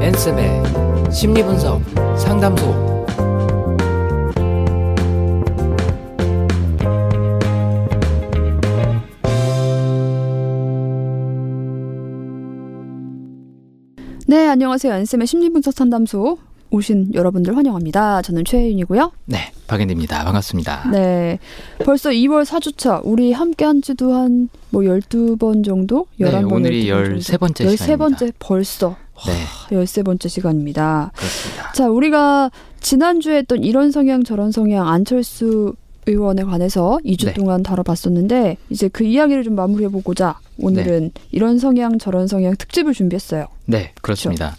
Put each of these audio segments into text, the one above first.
엔쌤의 심리분석 상담소 네, 안녕하세요. 엔쌤의 심리분석 상담소 오신 여러분들 환영합니다. 저는 최혜윤이고요. 네, 박앤입니다. 반갑습니다. 네. 벌써 2월 4주차. 우리 함께 한 지도 한 뭐 12번 정도? 11번, 네, 오늘이 12번 13번째 시간입니다. 13번째 벌써. 네, 13번째 시간입니다. 그렇습니다. 자, 우리가 지난주에 했던 이런 성향 저런 성향 안철수 의원에 관해서 2주 네. 동안 다뤄봤었는데 이제 그 이야기를 좀 마무리해보고자 오늘은 이런 성향 저런 성향 특집을 준비했어요. 네, 그렇습니다.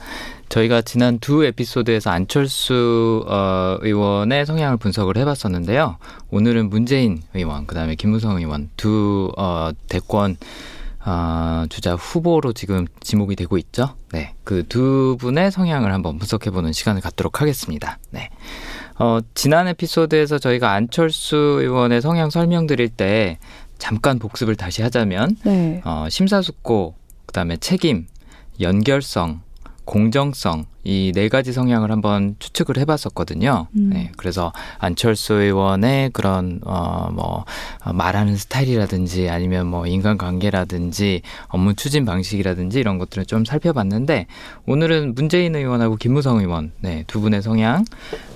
저희가 지난 두 에피소드에서 안철수 어, 의원의 성향을 분석을 해봤었는데요. 오늘은 문재인 의원, 그다음에 김무성 의원 두 어, 대권 어, 주자 후보로 지금 지목이 되고 있죠. 네, 그 두 분의 성향을 한번 분석해보는 시간을 갖도록 하겠습니다. 네. 어, 지난 에피소드에서 저희가 안철수 의원의 성향 설명드릴 때 잠깐 복습을 다시 하자면 네. 어, 심사숙고, 그다음에 책임, 연결성, 공정성 이 네 가지 성향을 한번 추측을 해봤었거든요. 음. 네, 그래서 안철수 의원의 그런 어뭐 말하는 스타일이라든지 아니면 뭐 인간관계라든지 업무 추진 방식이라든지 이런 것들을 좀 살펴봤는데 오늘은 문재인 의원하고 김무성 의원 네, 두 분의 성향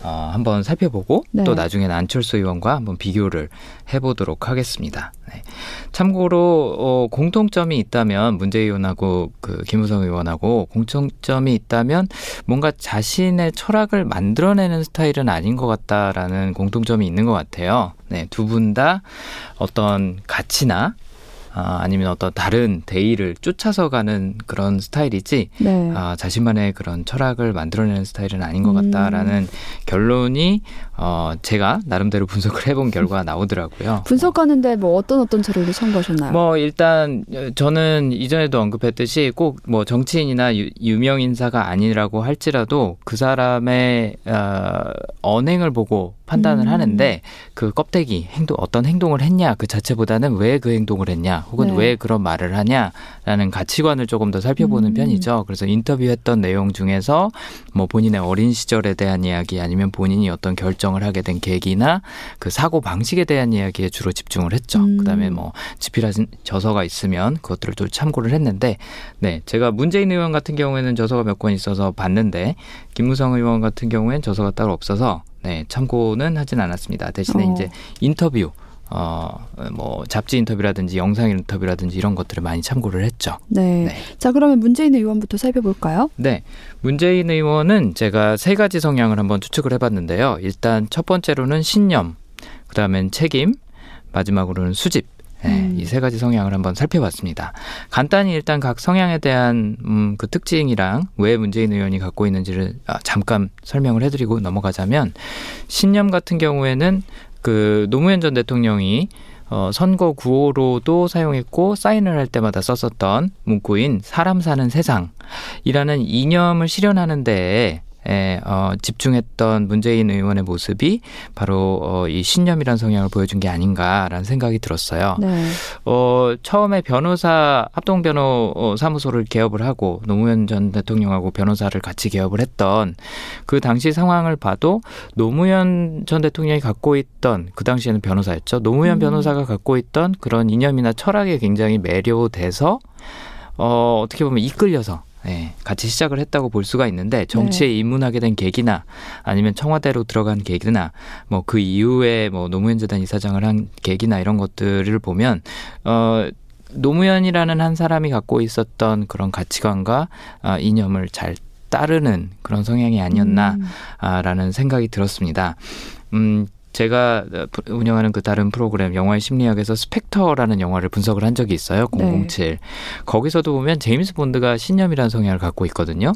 어, 한번 살펴보고 네. 또 나중에는 안철수 의원과 한번 비교를 해보도록 하겠습니다. 네. 참고로 어, 공통점이 있다면 문재인 의원하고 그 김무성 의원하고 공통점이 있다면 뭔가 자신의 철학을 만들어내는 스타일은 아닌 것 같다라는 공통점이 있는 것 같아요. 네, 두 분 다 어떤 가치나 아, 아니면 어떤 다른 대의를 쫓아서 가는 그런 스타일이지 네. 아, 자신만의 그런 철학을 만들어내는 스타일은 아닌 것 음. 같다라는 결론이 어, 제가 나름대로 분석을 해본 결과가 나오더라고요. 분석하는데 뭐 어떤 어떤 자료를 참고하셨나요? 뭐 일단 어, 저는 이전에도 언급했듯이 꼭 뭐 정치인이나 유, 유명 인사가 아니라고 할지라도 그 사람의 어, 언행을 보고 판단을 음. 하는데 그 껍데기 행동 어떤 행동을 했냐 그 자체보다는 왜 그 행동을 했냐 혹은 네. 왜 그런 말을 하냐라는 가치관을 조금 더 살펴보는 음. 편이죠. 그래서 인터뷰했던 내용 중에서 뭐 본인의 어린 시절에 대한 이야기 아니면 본인이 어떤 결정을 하게 된 계기나 그 사고 방식에 대한 이야기에 주로 집중을 했죠. 음. 그다음에 뭐 집필한 저서가 있으면 그것들을 또 참고를 했는데 네 제가 문재인 의원 같은 경우에는 저서가 몇 권 있어서 봤는데 김무성 의원 같은 경우에는 저서가 따로 없어서 네 참고는 하진 않았습니다. 대신에 어. 이제 인터뷰 어뭐 잡지 인터뷰라든지 영상 인터뷰라든지 이런 것들을 많이 참고를 했죠. 네. 네. 자, 그러면 문재인 의원부터 살펴볼까요? 네. 문재인 의원은 제가 세 가지 성향을 한번 추측을 해봤는데요. 일단 첫 번째로는 신념, 그 다음엔 책임, 마지막으로는 수집. 네, 음. 이세 가지 성향을 한번 살펴봤습니다. 간단히 일단 각 성향에 대한 음, 그 특징이랑 왜 문재인 의원이 갖고 있는지를 아, 잠깐 설명을 해드리고 넘어가자면 신념 같은 경우에는 그 노무현 전 대통령이 어, 선거 구호로도 사용했고 사인을 할 때마다 썼었던 문구인 사람 사는 세상이라는 이념을 실현하는 데에 에, 어, 집중했던 문재인 의원의 모습이 바로 어, 이 신념이란 성향을 보여준 게 아닌가라는 생각이 들었어요. 네. 어, 처음에 변호사 합동 변호 어, 사무소를 개업을 하고 노무현 전 대통령하고 변호사를 같이 개업을 했던 그 당시 상황을 봐도 노무현 전 대통령이 갖고 있던 그 당시에는 변호사였죠. 노무현 음. 변호사가 갖고 있던 그런 이념이나 철학에 굉장히 매료돼서 어, 어떻게 보면 이끌려서 예, 같이 시작을 했다고 볼 수가 있는데 정치에 입문하게 된 계기나 아니면 청와대로 들어간 계기나 뭐 그 이후에 뭐 노무현 재단 이사장을 한 계기나 이런 것들을 보면 어 노무현이라는 한 사람이 갖고 있었던 그런 가치관과 아, 이념을 잘 따르는 그런 성향이 음. 아니었나라는 생각이 들었습니다. 음, 제가 운영하는 그 다른 프로그램 영화의 심리학에서 스펙터라는 영화를 분석을 한 적이 있어요. 007. 거기서도 보면 제임스 본드가 신념이라는 성향을 갖고 있거든요.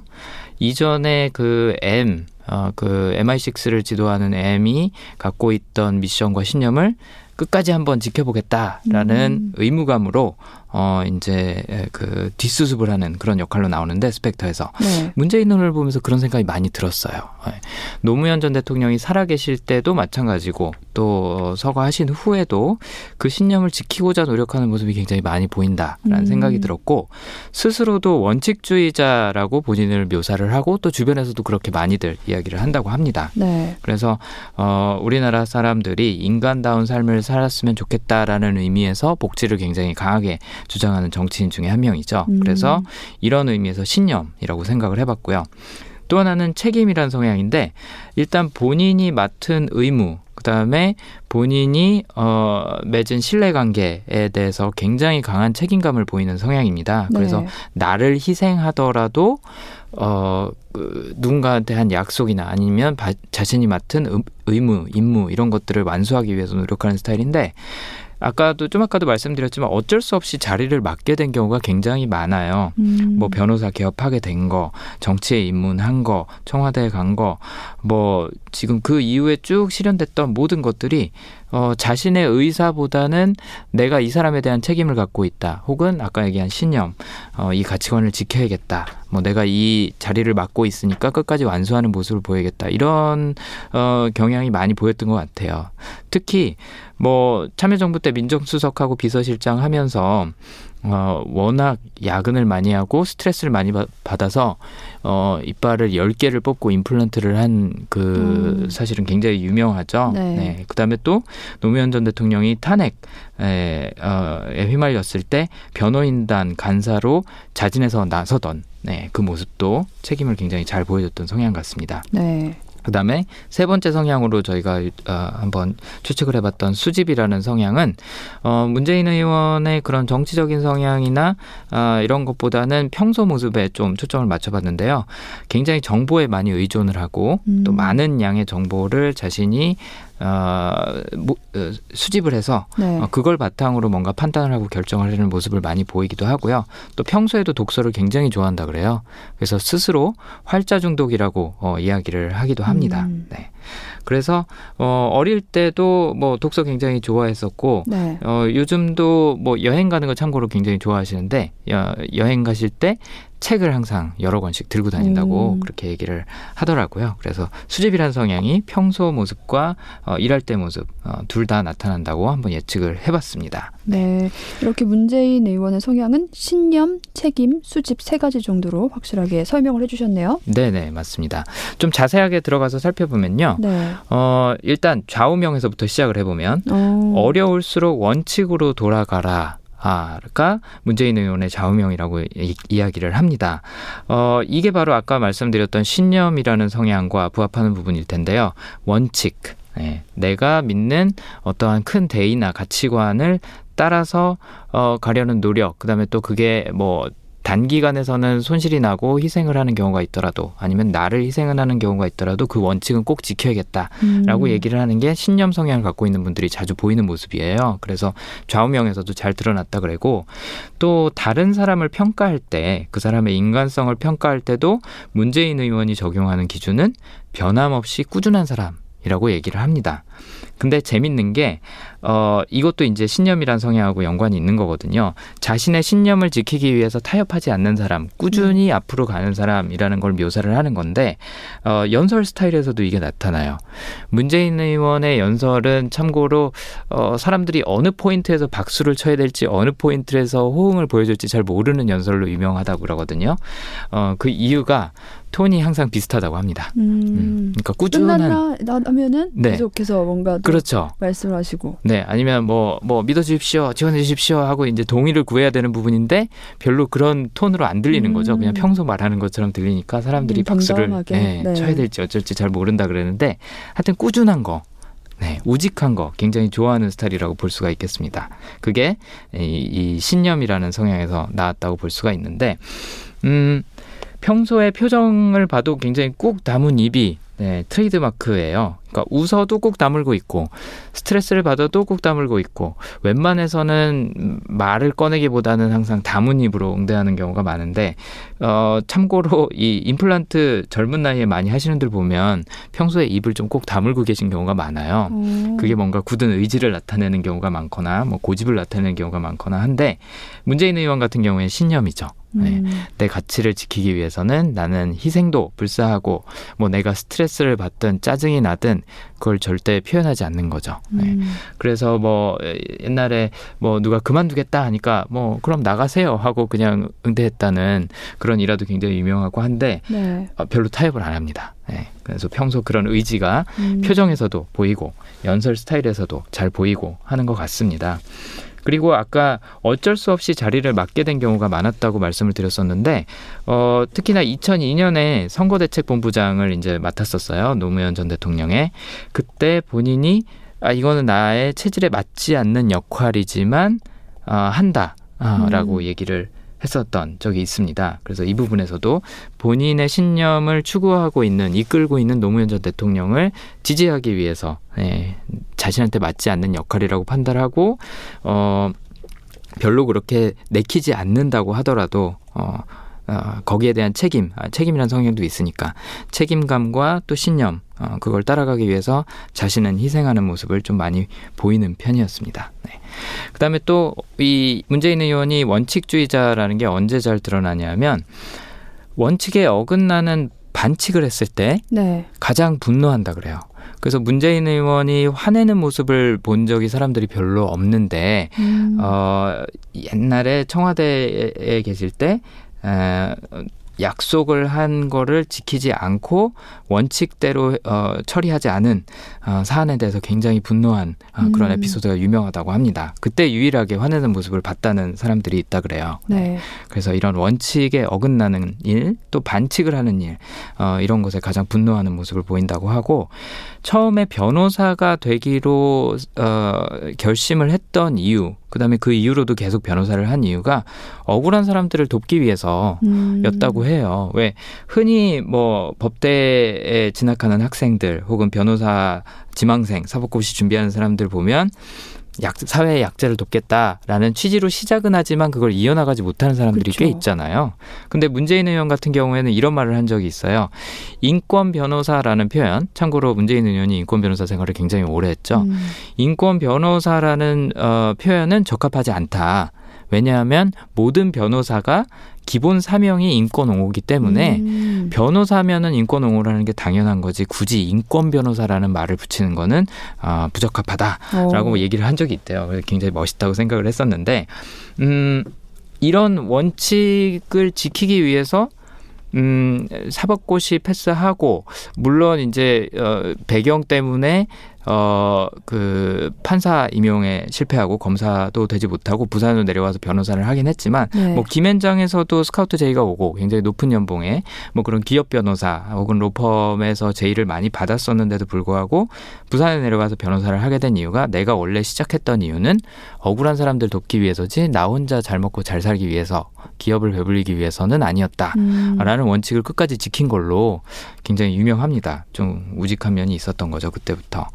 이전에 그 M 어, 그 MI6를 지도하는 M이 갖고 있던 미션과 신념을 끝까지 한번 지켜보겠다라는 음. 의무감으로 어 이제 그 뒷수습을 하는 그런 역할로 나오는데 스펙터에서 네. 문재인 눈을 보면서 그런 생각이 많이 들었어요. 네. 노무현 전 대통령이 살아계실 때도 마찬가지고 또 서거하신 후에도 그 신념을 지키고자 노력하는 모습이 굉장히 많이 보인다라는 음. 생각이 들었고 스스로도 원칙주의자라고 본인을 묘사를 하고 또 주변에서도 그렇게 많이들 이야기를 한다고 합니다. 네. 그래서 어 우리나라 사람들이 인간다운 삶을 살았으면 좋겠다라는 의미에서 복지를 굉장히 강하게 주장하는 정치인 중에 한 명이죠. 음. 그래서 이런 의미에서 신념이라고 생각을 해봤고요. 또 하나는 책임이란 성향인데 일단 본인이 맡은 의무 그다음에 본인이 어 맺은 신뢰 관계에 대해서 굉장히 강한 책임감을 보이는 성향입니다. 네. 그래서 나를 희생하더라도 어, 그, 누군가한테 한 약속이나 아니면 바, 자신이 맡은 의, 의무, 임무 이런 것들을 완수하기 위해서 노력하는 스타일인데 아까도 좀 아까도 말씀드렸지만 어쩔 수 없이 자리를 맡게 된 경우가 굉장히 많아요. 음. 뭐 변호사 개업하게 된 거, 정치에 입문한 거, 청와대에 간 거, 뭐 지금 그 이후에 쭉 실현됐던 모든 것들이 어, 자신의 의사보다는 내가 이 사람에 대한 책임을 갖고 있다. 혹은 아까 얘기한 신념, 어, 이 가치관을 지켜야겠다. 뭐 내가 이 자리를 맡고 있으니까 끝까지 완수하는 모습을 보여야겠다. 이런 어, 경향이 많이 보였던 것 같아요. 특히 뭐 참여정부 때 민정수석하고 비서실장 하면서 어, 워낙 야근을 많이 하고 스트레스를 많이 받아서 어, 이빨을 열개를 뽑고 임플란트를 한그 음. 사실은 굉장히 유명하죠. 네. 네. 그다음에 또 노무현 전 대통령이 탄핵에 어, 에 휘말렸을 때 변호인단 간사로 자진해서 나서던 네, 그 모습도 책임을 굉장히 잘 보여줬던 성향 같습니다. 네. 그다음에 세 번째 성향으로 저희가 어, 한번 추측을 해봤던 수집이라는 성향은 어, 문재인 의원의 그런 정치적인 성향이나 어, 이런 것보다는 평소 모습에 좀 초점을 맞춰봤는데요. 굉장히 정보에 많이 의존을 하고 음. 또 많은 양의 정보를 자신이 어, 어, 수집을 해서 네. 어, 그걸 바탕으로 뭔가 판단을 하고 결정을 하는 모습을 많이 보이기도 하고요. 또 평소에도 독서를 굉장히 좋아한다 그래요. 그래서 스스로 활자 중독이라고 어, 이야기를 하기도 합니다. 음. 네. 그래서 어 어릴 때도 뭐 독서 굉장히 좋아했었고 네. 어 요즘도 뭐 여행 가는 거 참고로 굉장히 좋아하시는데 여, 여행 가실 때 책을 항상 여러 권씩 들고 다닌다고 음. 그렇게 얘기를 하더라고요. 그래서 수집이라는 성향이 평소 모습과 어, 일할 때 모습 어, 둘 다 나타난다고 한번 예측을 해봤습니다. 네, 이렇게 문재인 의원의 성향은 신념, 책임, 수집 세 가지 정도로 확실하게 설명을 해주셨네요. 네, 네, 맞습니다. 좀 자세하게 들어가서 살펴보면요. 네. 어, 일단 좌우명에서부터 시작을 해보면 오. 어려울수록 원칙으로 돌아가라. 아가 문재인 의원의 좌우명이라고 이, 이야기를 합니다. 어, 이게 바로 아까 말씀드렸던 신념이라는 성향과 부합하는 부분일 텐데요. 원칙. 네, 내가 믿는 어떠한 큰 대의나 가치관을 따라서 어, 가려는 노력, 그다음에 또 그게 뭐 단기간에서는 손실이 나고 희생을 하는 경우가 있더라도 아니면 나를 희생을 하는 경우가 있더라도 그 원칙은 꼭 지켜야겠다라고 음. 얘기를 하는 게 신념 성향을 갖고 있는 분들이 자주 보이는 모습이에요. 그래서 좌우명에서도 잘 드러났다 그러고 또 다른 사람을 평가할 때 그 사람의 인간성을 평가할 때도 문재인 의원이 적용하는 기준은 변함없이 꾸준한 사람 이라고 얘기를 합니다. 근데 재밌는 게, 어, 이것도 이제 신념이란 성향하고 연관이 있는 거거든요. 자신의 신념을 지키기 위해서 타협하지 않는 사람, 꾸준히 음. 앞으로 가는 사람이라는 걸 묘사를 하는 건데, 어, 연설 스타일에서도 이게 나타나요. 문재인 의원의 연설은 참고로, 어, 사람들이 어느 포인트에서 박수를 쳐야 될지, 어느 포인트에서 호응을 보여줄지 잘 모르는 연설로 유명하다고 그러거든요. 어, 그 이유가 톤이 항상 비슷하다고 합니다. 음. 음. 그러니까 꾸준한. 끝나면은 네. 계속해서 뭔가 그렇죠. 말씀을 하시고. 네, 아니면 뭐뭐 뭐 믿어 주십시오, 지원해 주십시오 하고 이제 동의를 구해야 되는 부분인데 별로 그런 톤으로 안 들리는 음. 거죠. 그냥 평소 말하는 것처럼 들리니까 사람들이 음, 박수를 네, 네. 쳐야 될지 어쩔지 잘 모른다 그러는데 하여튼 꾸준한 거. 네, 우직한 거 굉장히 좋아하는 스타일이라고 볼 수가 있겠습니다. 그게 이, 이 신념이라는 성향에서 나왔다고 볼 수가 있는데, 음, 평소에 표정을 봐도 굉장히 꾹 다문 입이 네, 트레이드 마크예요. 그러니까 웃어도 꼭 다물고 있고 스트레스를 받아도 꼭 다물고 있고 웬만해서는 말을 꺼내기보다는 항상 다문 입으로 응대하는 경우가 많은데 어 참고로 이 임플란트 젊은 나이에 많이 하시는 분들 보면 평소에 입을 좀 꼭 다물고 계신 경우가 많아요. 오. 그게 뭔가 굳은 의지를 나타내는 경우가 많거나 뭐 고집을 나타내는 경우가 많거나 한데 문재인 의원 같은 경우에 신념이죠. 네. 음. 내 가치를 지키기 위해서는 나는 희생도 불사하고 뭐 내가 스트레스를 받든 짜증이 나든 그걸 절대 표현하지 않는 거죠. 네. 음. 그래서 뭐 옛날에 뭐 누가 그만두겠다 하니까 뭐 그럼 나가세요 하고 그냥 응대했다는 그런 일화도 굉장히 유명하고 한데 네. 어, 별로 타협을 안 합니다. 네. 그래서 평소 그런 의지가 음. 표정에서도 보이고 연설 스타일에서도 잘 보이고 하는 것 같습니다. 그리고 아까 어쩔 수 없이 자리를 맡게 된 경우가 많았다고 말씀을 드렸었는데 어, 특히나 2002년에 선거대책본부장을 이제 맡았었어요. 노무현 전 대통령의 그때 본인이 아 이거는 나의 체질에 맞지 않는 역할이지만 어, 한다라고 음. 얘기를 했었던 적이 있습니다. 그래서 이 부분에서도 본인의 신념을 추구하고 있는 이끌고 있는 노무현 전 대통령을 지지하기 위해서 예, 자신한테 맞지 않는 역할이라고 판단하고 어 별로 그렇게 내키지 않는다고 하더라도 어 어, 거기에 대한 책임, 아, 책임이라는 성향도 있으니까 책임감과 또 신념, 어, 그걸 따라가기 위해서 자신은 희생하는 모습을 좀 많이 보이는 편이었습니다. 네. 그 다음에 또 이 문재인 의원이 원칙주의자라는 게 언제 잘 드러나냐면 원칙에 어긋나는 반칙을 했을 때 네. 가장 분노한다 그래요. 그래서 문재인 의원이 화내는 모습을 본 적이 사람들이 별로 없는데 음. 어 옛날에 청와대에 계실 때 에, 약속을 한 거를 지키지 않고 원칙대로 어, 처리하지 않은 어, 사안에 대해서 굉장히 분노한 어, 그런 음. 에피소드가 유명하다고 합니다. 그때 유일하게 화내는 모습을 봤다는 사람들이 있다 그래요. 네. 그래서 이런 원칙에 어긋나는 일, 또 반칙을 하는 일, 어, 이런 것에 가장 분노하는 모습을 보인다고 하고 처음에 변호사가 되기로 어, 결심을 했던 이유, 그다음에 그 이후로도 계속 변호사를 한 이유가 억울한 사람들을 돕기 위해서였다고 음. 해요. 왜 흔히 뭐 법대에 진학하는 학생들 혹은 변호사 지망생 사법고시 준비하는 사람들 보면 약, 사회의 약자를 돕겠다라는 취지로 시작은 하지만 그걸 이어나가지 못하는 사람들이 그쵸. 꽤 있잖아요. 근데 문재인 의원 같은 경우에는 이런 말을 한 적이 있어요. 인권 변호사라는 표현, 참고로 문재인 의원이 인권 변호사 생활을 굉장히 오래 했죠. 음. 인권 변호사라는 어, 표현은 적합하지 않다. 왜냐하면 모든 변호사가 기본 사명이 인권 옹호기 때문에 음. 변호사면은 인권 옹호를 하는 게 당연한 거지 굳이 인권 변호사라는 말을 붙이는 거는 아, 부적합하다라고 오. 얘기를 한 적이 있대요. 그래서 굉장히 멋있다고 생각을 했었는데 음 이런 원칙을 지키기 위해서 음, 사법고시 패스하고, 물론 이제, 어, 배경 때문에 어, 그 판사 임용에 실패하고 검사도 되지 못하고 부산으로 내려와서 변호사를 하긴 했지만 네. 뭐 김현장에서도 스카우트 제의가 오고 굉장히 높은 연봉에 뭐 그런 기업 변호사 혹은 로펌에서 제의를 많이 받았었는데도 불구하고 부산에 내려가서 변호사를 하게 된 이유가 내가 원래 시작했던 이유는 억울한 사람들 돕기 위해서지 나 혼자 잘 먹고 잘 살기 위해서 기업을 배불리기 위해서는 아니었다라는 음. 원칙을 끝까지 지킨 걸로 굉장히 유명합니다. 좀 우직한 면이 있었던 거죠 그때부터.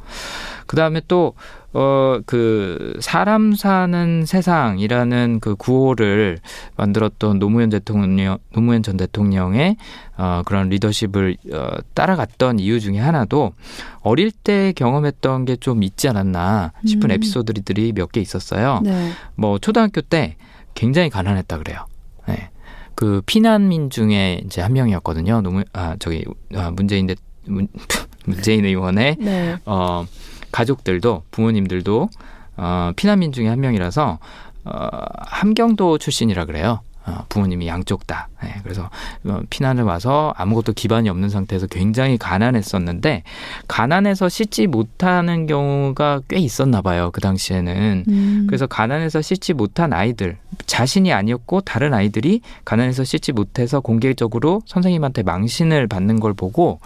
그 다음에 또, 어, 그, 사람 사는 세상이라는 그 구호를 만들었던 노무현 대통령, 노무현 전 대통령의 어, 그런 리더십을 어, 따라갔던 이유 중에 하나도 어릴 때 경험했던 게 좀 있지 않았나 싶은 음. 에피소드들이 몇 개 있었어요. 네. 뭐, 초등학교 때 굉장히 가난했다 그래요. 네. 그 피난민 중에 이제 한 명이었거든요. 노무 아 저기 아, 문재인 대 문, 문재인 의원의 네. 어 가족들도 부모님들도 어 피난민 중에 한 명이라서 어 함경도 출신이라 그래요. 어, 부모님이 양쪽 다. 네, 그래서 어, 피난을 와서 아무것도 기반이 없는 상태에서 굉장히 가난했었는데 가난해서 씻지 못하는 경우가 꽤 있었나 봐요. 그 당시에는. 음. 그래서 가난해서 씻지 못한 아이들 자신이 아니었고 다른 아이들이 가난해서 씻지 못해서 공개적으로 선생님한테 망신을 받는 걸 보고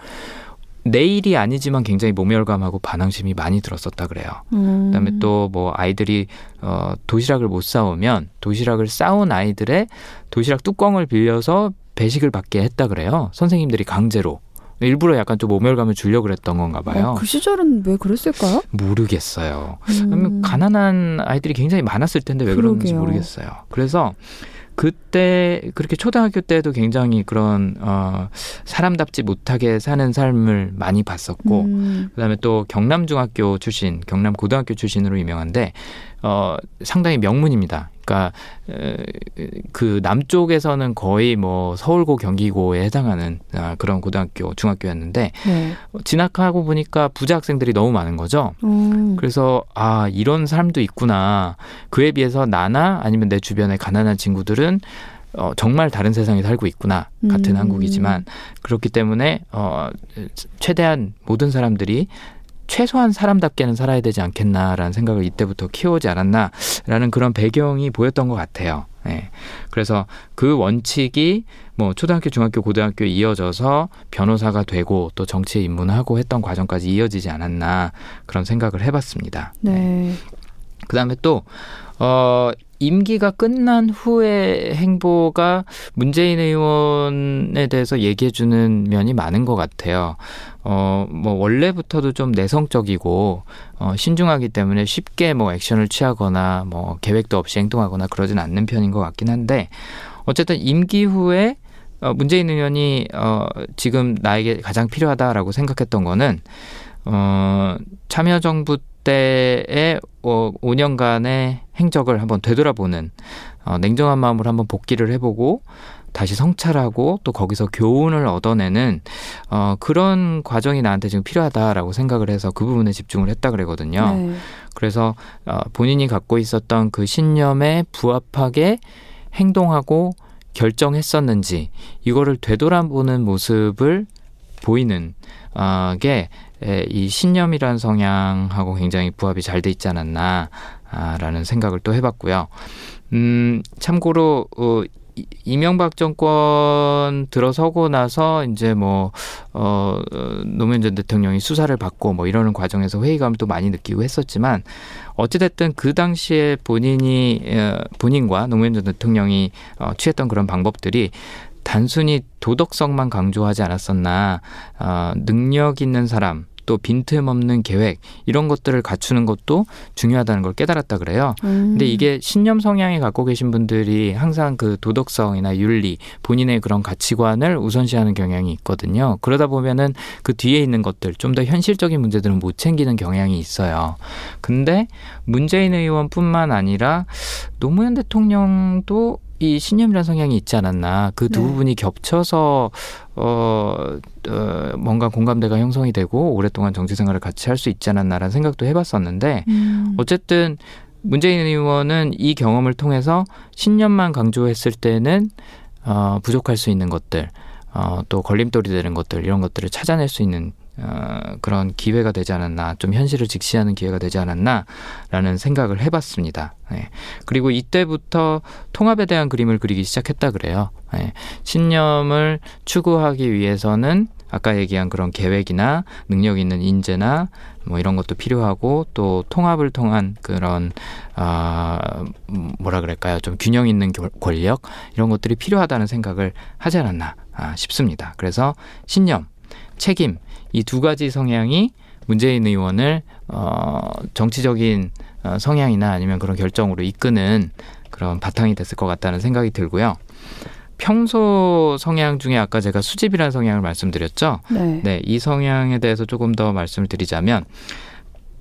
내일이 아니지만 굉장히 모멸감하고 반항심이 많이 들었었다 그래요. 음. 그다음에 또 뭐 아이들이 어 도시락을 못 싸오면 도시락을 싸온 아이들의 도시락 뚜껑을 빌려서 배식을 받게 했다 그래요. 선생님들이 강제로. 일부러 약간 좀 모멸감을 주려고 그랬던 건가 봐요. 어, 그 시절은 왜 그랬을까요? 모르겠어요. 음. 가난한 아이들이 굉장히 많았을 텐데 왜 그러게요. 모르겠어요. 그래서 그때 그렇게 초등학교 때도 굉장히 그런 어 사람답지 못하게 사는 삶을 많이 봤었고 음. 그다음에 또 경남 중학교 출신, 경남 고등학교 출신으로 유명한데 어 상당히 명문입니다. 그러니까 에, 그 남쪽에서는 거의 뭐 서울고 경기고에 해당하는 아, 그런 고등학교 중학교였는데 네. 어, 진학하고 보니까 부자 학생들이 너무 많은 거죠. 음. 그래서 아 이런 삶도 있구나. 그에 비해서 나나 아니면 내 주변의 가난한 친구들은 어, 정말 다른 세상에 살고 있구나. 같은 음. 한국이지만 그렇기 때문에 어, 최대한 모든 사람들이 최소한 사람답게는 살아야 되지 않겠나라는 생각을 이때부터 키워오지 않았나라는 그런 배경이 보였던 것 같아요. 예. 그래서 그 원칙이 뭐 초등학교, 중학교, 고등학교에 이어져서 변호사가 되고 또 정치에 입문하고 했던 과정까지 이어지지 않았나 그런 생각을 해봤습니다. 네. 그다음에 또 어, 임기가 끝난 후의 행보가 문재인 의원에 대해서 얘기해주는 면이 많은 것 같아요. 어, 뭐 원래부터도 좀 내성적이고 어, 신중하기 때문에 쉽게 뭐 액션을 취하거나 뭐 계획도 없이 행동하거나 그러진 않는 편인 것 같긴 한데 어쨌든 임기 후에 어, 문재인 의원이 어, 지금 나에게 가장 필요하다라고 생각했던 거는 어, 참여정부 때의 어, 5년간의 행적을 한번 되돌아보는 어, 냉정한 마음으로 한번 복귀를 해보고 다시 성찰하고 또 거기서 교훈을 얻어내는 어, 그런 과정이 나한테 지금 필요하다라고 생각을 해서 그 부분에 집중을 했다 그러거든요. 네. 그래서 어, 본인이 갖고 있었던 그 신념에 부합하게 행동하고 결정했었는지 이거를 되돌아보는 모습을 보이는 어, 게 이 신념이라는 성향하고 굉장히 부합이 잘 돼 있지 않았나라는 생각을 또 해봤고요. 음, 참고로 어, 이- 이명박 정권 들어서고 나서 이제 뭐 어, 어, 노무현 전 대통령이 수사를 받고 뭐 이러는 과정에서 회의감을 또 많이 느끼고 했었지만 어찌됐든 그 당시에 본인이 어, 본인과 노무현 전 대통령이 어, 취했던 그런 방법들이 단순히 도덕성만 강조하지 않았었나 어, 능력 있는 사람 또 빈틈없는 계획 이런 것들을 갖추는 것도 중요하다는 걸 깨달았다 그래요. 음. 근데 이게 신념 성향이 갖고 계신 분들이 항상 그 도덕성이나 윤리, 본인의 그런 가치관을 우선시하는 경향이 있거든요. 그러다 보면은 그 뒤에 있는 것들, 좀 더 현실적인 문제들은 못 챙기는 경향이 있어요. 근데 문재인 의원뿐만 아니라 노무현 대통령도 이 신념이라는 성향이 있지 않았나. 그두 네. 부분이 겹쳐서 어, 어 뭔가 공감대가 형성이 되고 오랫동안 정치 생활을 같이 할 수 있지 않았나라는 생각도 해봤었는데 음. 어쨌든 문재인 의원은 이 경험을 통해서 신념만 강조했을 때는 어, 부족할 수 있는 것들, 어, 또 걸림돌이 되는 것들 이런 것들을 찾아낼 수 있는 어, 그런 기회가 되지 않았나, 좀 현실을 직시하는 기회가 되지 않았나라는 생각을 해봤습니다. 네. 그리고 이때부터 통합에 대한 그림을 그리기 시작했다 그래요. 네. 신념을 추구하기 위해서는 아까 얘기한 그런 계획이나 능력 있는 인재나 뭐 이런 것도 필요하고 또 통합을 통한 그런 아 음, 뭐라 그럴까요 좀 균형 있는 결- 권력 이런 것들이 필요하다는 생각을 하지 않았나 아, 싶습니다. 그래서 신념, 책임 이 두 가지 성향이 문재인 의원을 어, 정치적인 어, 성향이나 아니면 그런 결정으로 이끄는 그런 바탕이 됐을 것 같다는 생각이 들고요. 평소 성향 중에 아까 제가 수집이라는 성향을 말씀드렸죠. 네. 네, 이 성향에 대해서 조금 더 말씀을 드리자면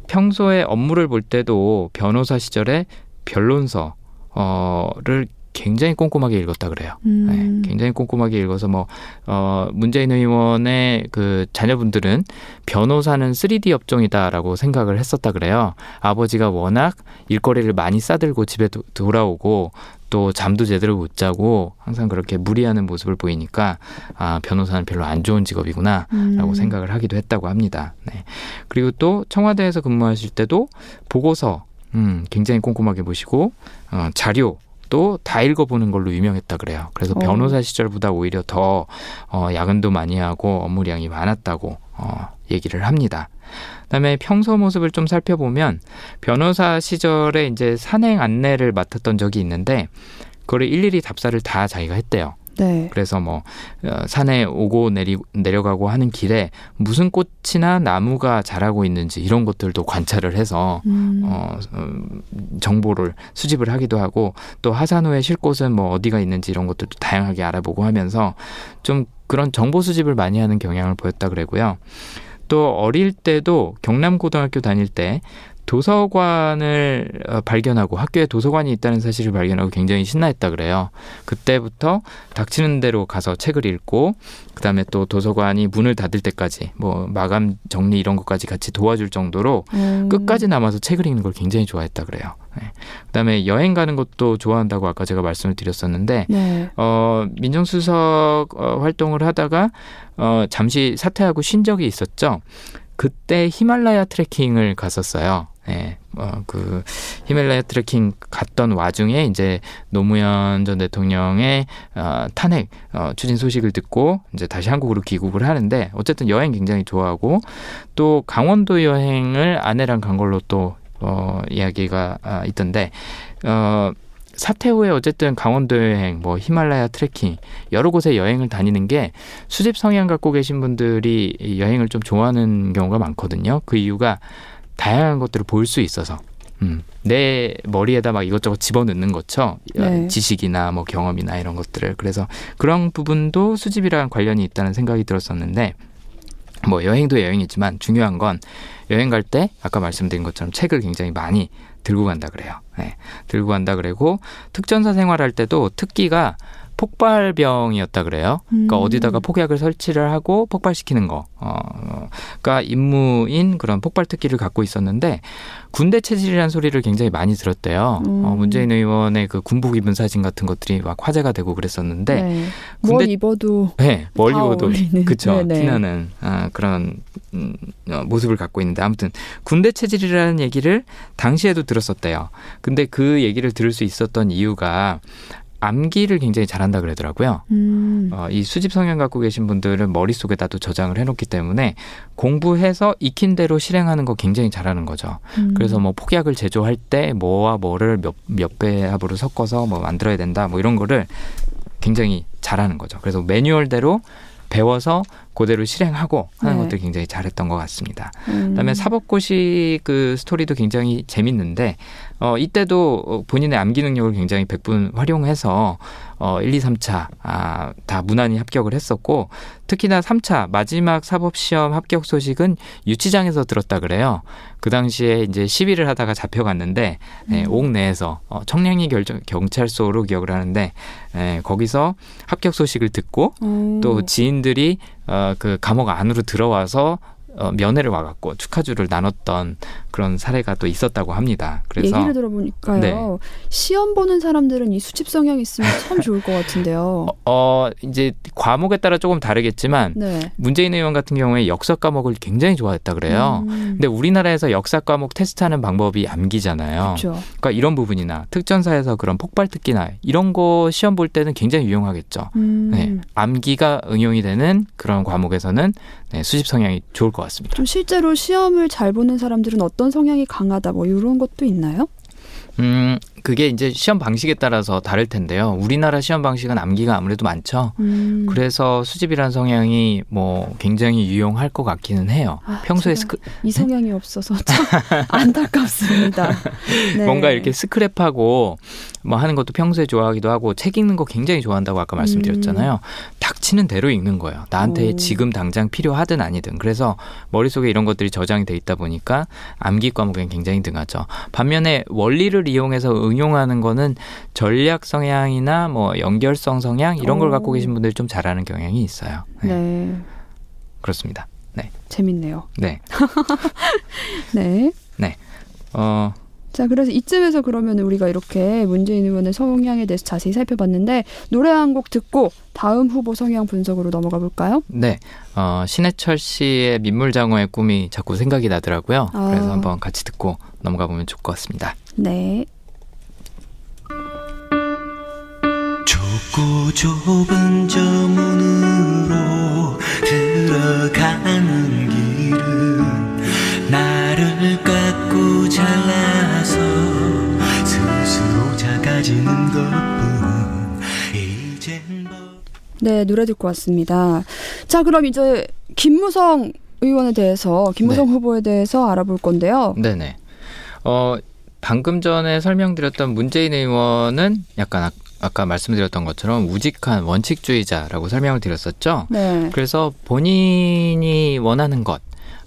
평소에 업무를 볼 때도 변호사 시절에 변론서를 굉장히 꼼꼼하게 읽었다 그래요. 음. 네, 굉장히 꼼꼼하게 읽어서 뭐 어, 문재인 의원의 그 자녀분들은 변호사는 3D 업종이다라고 생각을 했었다 그래요. 아버지가 워낙 일거리를 많이 싸들고 집에 도, 돌아오고 또 잠도 제대로 못 자고 항상 그렇게 무리하는 모습을 보이니까 아 변호사는 별로 안 좋은 직업이구나. 라고 음. 생각을 하기도 했다고 합니다. 네. 그리고 또 청와대에서 근무하실 때도 보고서 음, 굉장히 꼼꼼하게 보시고 어, 자료 또 다 읽어보는 걸로 유명했다 그래요. 그래서 어. 변호사 시절보다 오히려 더 어, 야근도 많이 하고 업무량이 많았다고 어, 얘기를 합니다. 그다음에 평소 모습을 좀 살펴보면 변호사 시절에 이제 산행 안내를 맡았던 적이 있는데 그거를 일일이 답사를 다 자기가 했대요. 네. 그래서 뭐 어, 산에 오고 내리 내려가고 하는 길에 무슨 꽃이나 나무가 자라고 있는지 이런 것들도 관찰을 해서 음. 어, 어, 정보를 수집을 하기도 하고 또 하산 후에 쉴 곳은 뭐 어디가 있는지 이런 것들도 다양하게 알아보고 하면서 좀 그런 정보 수집을 많이 하는 경향을 보였다 그러고요. 또 어릴 때도 경남고등학교 다닐 때 도서관을 어, 발견하고 학교에 도서관이 있다는 사실을 발견하고 굉장히 신나했다 그래요. 그때부터 닥치는 대로 가서 책을 읽고 그다음에 또 도서관이 문을 닫을 때까지 뭐 마감 정리 이런 것까지 같이 도와줄 정도로 음. 끝까지 남아서 책을 읽는 걸 굉장히 좋아했다 그래요. 네. 그다음에 여행 가는 것도 좋아한다고 아까 제가 말씀을 드렸었는데 네. 어 민정수석 어, 활동을 하다가 어 잠시 사퇴하고 쉰 적이 있었죠. 그때 히말라야 트레킹을 갔었어요. 예, 어, 그 히말라야 트레킹 갔던 와중에 이제 노무현 전 대통령의 어, 탄핵 어, 추진 소식을 듣고 이제 다시 한국으로 귀국을 하는데 어쨌든 여행 굉장히 좋아하고 또 강원도 여행을 아내랑 간 걸로 또 어, 이야기가 아, 있던데 어. 사태 후에 어쨌든 강원도 여행, 뭐 히말라야 트레킹 여러 곳에 여행을 다니는 게 수집 성향 갖고 계신 분들이 여행을 좀 좋아하는 경우가 많거든요. 그 이유가 다양한 것들을 볼 수 있어서 음, 내 머리에다 막 이것저것 집어넣는 거죠. 네. 지식이나 뭐 경험이나 이런 것들을. 그래서 그런 부분도 수집이랑 관련이 있다는 생각이 들었었는데, 뭐 여행도 여행이지만 중요한 건 여행 갈 때 아까 말씀드린 것처럼 책을 굉장히 많이 들고 간다 그래요. 네, 들고 간다 그래고 특전사 생활할 때도 특기가 폭발병이었다 그래요. 그러니까 음. 어디다가 폭약을 설치를 하고 폭발시키는 거. 어, 그러니까 임무인 그런 폭발 특기를 갖고 있었는데 군대 체질이라는 소리를 굉장히 많이 들었대요. 음. 어, 문재인 의원의 그 군복 입은 사진 같은 것들이 막 화제가 되고 그랬었는데 네. 군대 뭘 입어도 네, 뭘 입어도 그쵸 티나는 아, 그런 음, 어, 모습을 갖고 있는데 아무튼 군대 체질이라는 얘기를 당시에도 들었었대요. 근데 그 얘기를 들을 수 있었던 이유가 암기를 굉장히 잘한다 그러더라고요. 음. 어, 이 수집 성향 갖고 계신 분들은 머릿속에다 도 저장을 해놓기 때문에 공부해서 익힌 대로 실행하는 거 굉장히 잘하는 거죠. 음. 그래서 뭐 폭약을 제조할 때 뭐와 뭐를 몇, 몇 배합으로 섞어서 뭐 만들어야 된다 뭐 이런 거를 굉장히 잘하는 거죠. 그래서 매뉴얼대로 배워서 그대로 실행하고 하는 네. 것들 굉장히 잘했던 것 같습니다. 음. 그다음에 사법고시 그 스토리도 굉장히 재밌는데 어 이때도 본인의 암기 능력을 굉장히 백분 활용해서 어 1, 2, 3차 아, 다 무난히 합격을 했었고 특히나 3차 마지막 사법 시험 합격 소식은 유치장에서 들었다 그래요. 그 당시에 이제 시위를 하다가 잡혀갔는데 네, 음. 옥 내에서 어, 청량리 결정, 경찰서로 기억을 하는데 네, 거기서 합격 소식을 듣고 음. 또 지인들이 어, 그 감옥 안으로 들어와서 어, 면회를 와갖고 축하주를 나눴던 그런 사례가 또 있었다고 합니다. 그래서 얘기를 들어보니까요. 네. 시험 보는 사람들은 이 수집 성향 있으면 참 좋을 것 같은데요. 어, 어, 이제 과목에 따라 조금 다르겠지만 네. 문재인 의원 같은 경우에 역사 과목을 굉장히 좋아했다 그래요. 음. 근데 우리나라에서 역사 과목 테스트하는 방법이 암기잖아요. 그렇죠. 그러니까 이런 부분이나 특전사에서 그런 폭발 특기나 이런 거 시험 볼 때는 굉장히 유용하겠죠. 음. 네. 암기가 응용이 되는 그런 과목에서는 네, 수집 성향이 좋을 것 같습니다. 좀 실제로 시험을 잘 보는 사람들은 어떤 성향이 강하다 뭐 이런 것도 있나요? 음, 그게 이제 시험 방식에 따라서 다를 텐데요. 우리나라 시험 방식은 암기가 아무래도 많죠. 음. 그래서 수집이라는 성향이 뭐 굉장히 유용할 것 같기는 해요. 아, 평소에 스크 이 성향이 네? 없어서 참 안타깝습니다. 네. 뭔가 이렇게 스크랩하고 뭐 하는 것도 평소에 좋아하기도 하고 책 읽는 거 굉장히 좋아한다고 아까 말씀드렸잖아요. 음. 닥치는 대로 읽는 거예요. 나한테 오. 지금 당장 필요하든 아니든. 그래서 머릿속에 이런 것들이 저장이 돼 있다 보니까 암기 과목엔 굉장히 등하죠. 반면에 원리를 이용해서 응 용하는 거는 전략 성향이나 뭐 연결성 성향 이런 걸 오. 갖고 계신 분들이 좀 잘하는 경향이 있어요. 네. 네. 그렇습니다. 네. 재밌네요. 네. 네. 네. 어, 자, 그래서 이쯤에서 그러면 우리가 이렇게 문재인 의원의 성향에 대해서 자세히 살펴봤는데 노래 한 곡 듣고 다음 후보 성향 분석으로 넘어가 볼까요? 네. 어, 신해철 씨의 민물장어의 꿈이 자꾸 생각이 나더라고요. 아. 그래서 한번 같이 듣고 넘어가 보면 좋을 것 같습니다. 네. 좁고 좁은 저 문으로 들어가는 길은 나를 깎고 잘라서 스스로 작아지는 것뿐 이젠 네, 노래 듣고 왔습니다. 자, 그럼 이제 김무성 의원에 대해서 김무성 네. 후보에 대해서 알아볼 건데요. 네네. 어, 방금 전에 설명드렸던 문재인 의원은 약간 아, 아까 말씀드렸던 것처럼 우직한 원칙주의자라고 설명을 드렸었죠. 네. 그래서 본인이 원하는 것,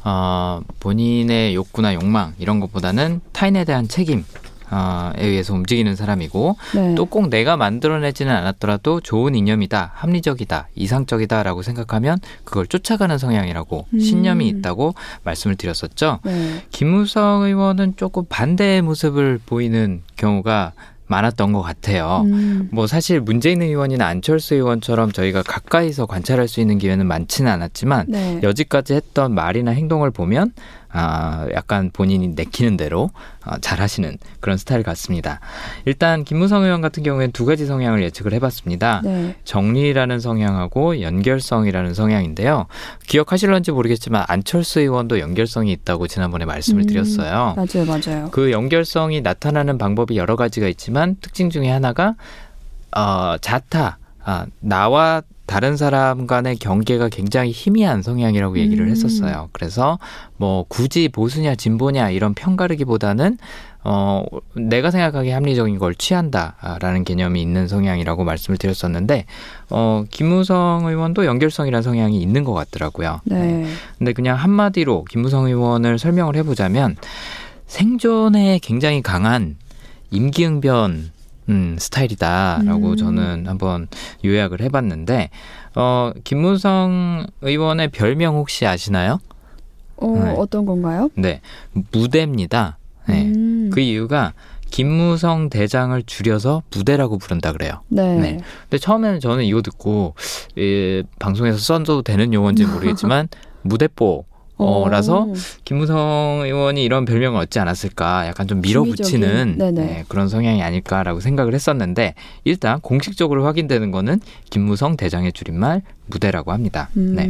어, 본인의 욕구나 욕망 이런 것보다는 타인에 대한 책임. 어, 에 의해서 움직이는 사람이고 네. 또꼭 내가 만들어내지는 않았더라도 좋은 이념이다, 합리적이다, 이상적이다라고 생각하면 그걸 쫓아가는 성향이라고 음. 신념이 있다고 말씀을 드렸었죠. 네. 김무성 의원은 조금 반대의 모습을 보이는 경우가 많았던 것 같아요. 음. 뭐 사실 문재인 의원이나 안철수 의원처럼 저희가 가까이서 관찰할 수 있는 기회는 많지는 않았지만 네. 여지까지 했던 말이나 행동을 보면 아 약간 본인이 내키는 대로 어, 잘하시는 그런 스타일 같습니다. 일단 김무성 의원 같은 경우에는 두 가지 성향을 예측을 해봤습니다. 네. 정리라는 성향하고 연결성이라는 성향인데요. 기억하실런지 모르겠지만 안철수 의원도 연결성이 있다고 지난번에 말씀을 음. 드렸어요. 맞아요, 맞아요. 그 연결성이 나타나는 방법이 여러 가지가 있지만 특징 중에 하나가 어, 자타, 아, 나와 다른 사람 간의 경계가 굉장히 희미한 성향이라고 얘기를 음. 했었어요. 그래서 뭐 굳이 보수냐 진보냐 이런 편가르기보다는 어, 내가 생각하기에 합리적인 걸 취한다라는 개념이 있는 성향이라고 말씀을 드렸었는데 어, 김무성 의원도 연결성이라는 성향이 있는 것 같더라고요. 네. 근데 그냥 한마디로 김무성 의원을 설명을 해보자면 생존에 굉장히 강한 임기응변 음, 스타일이다라고 음. 저는 한번 요약을 해봤는데 어, 김무성 의원의 별명 혹시 아시나요? 어, 네. 어떤 건가요? 네, 무대입니다. 네, 음. 그 이유가 김무성 대장을 줄여서 무대라고 부른다 그래요. 네. 네. 근데 처음에는 저는 이거 듣고 예, 방송에서 써도 되는 용어인지 는 모르겠지만 무대뽀 어, 라서 오. 김무성 의원이 이런 별명을 얻지 않았을까 약간 좀 밀어붙이는. 네, 그런 성향이 아닐까라고 생각을 했었는데 일단 공식적으로 확인되는 거는 김무성 대장의 줄임말 무대라고 합니다. 음. 네.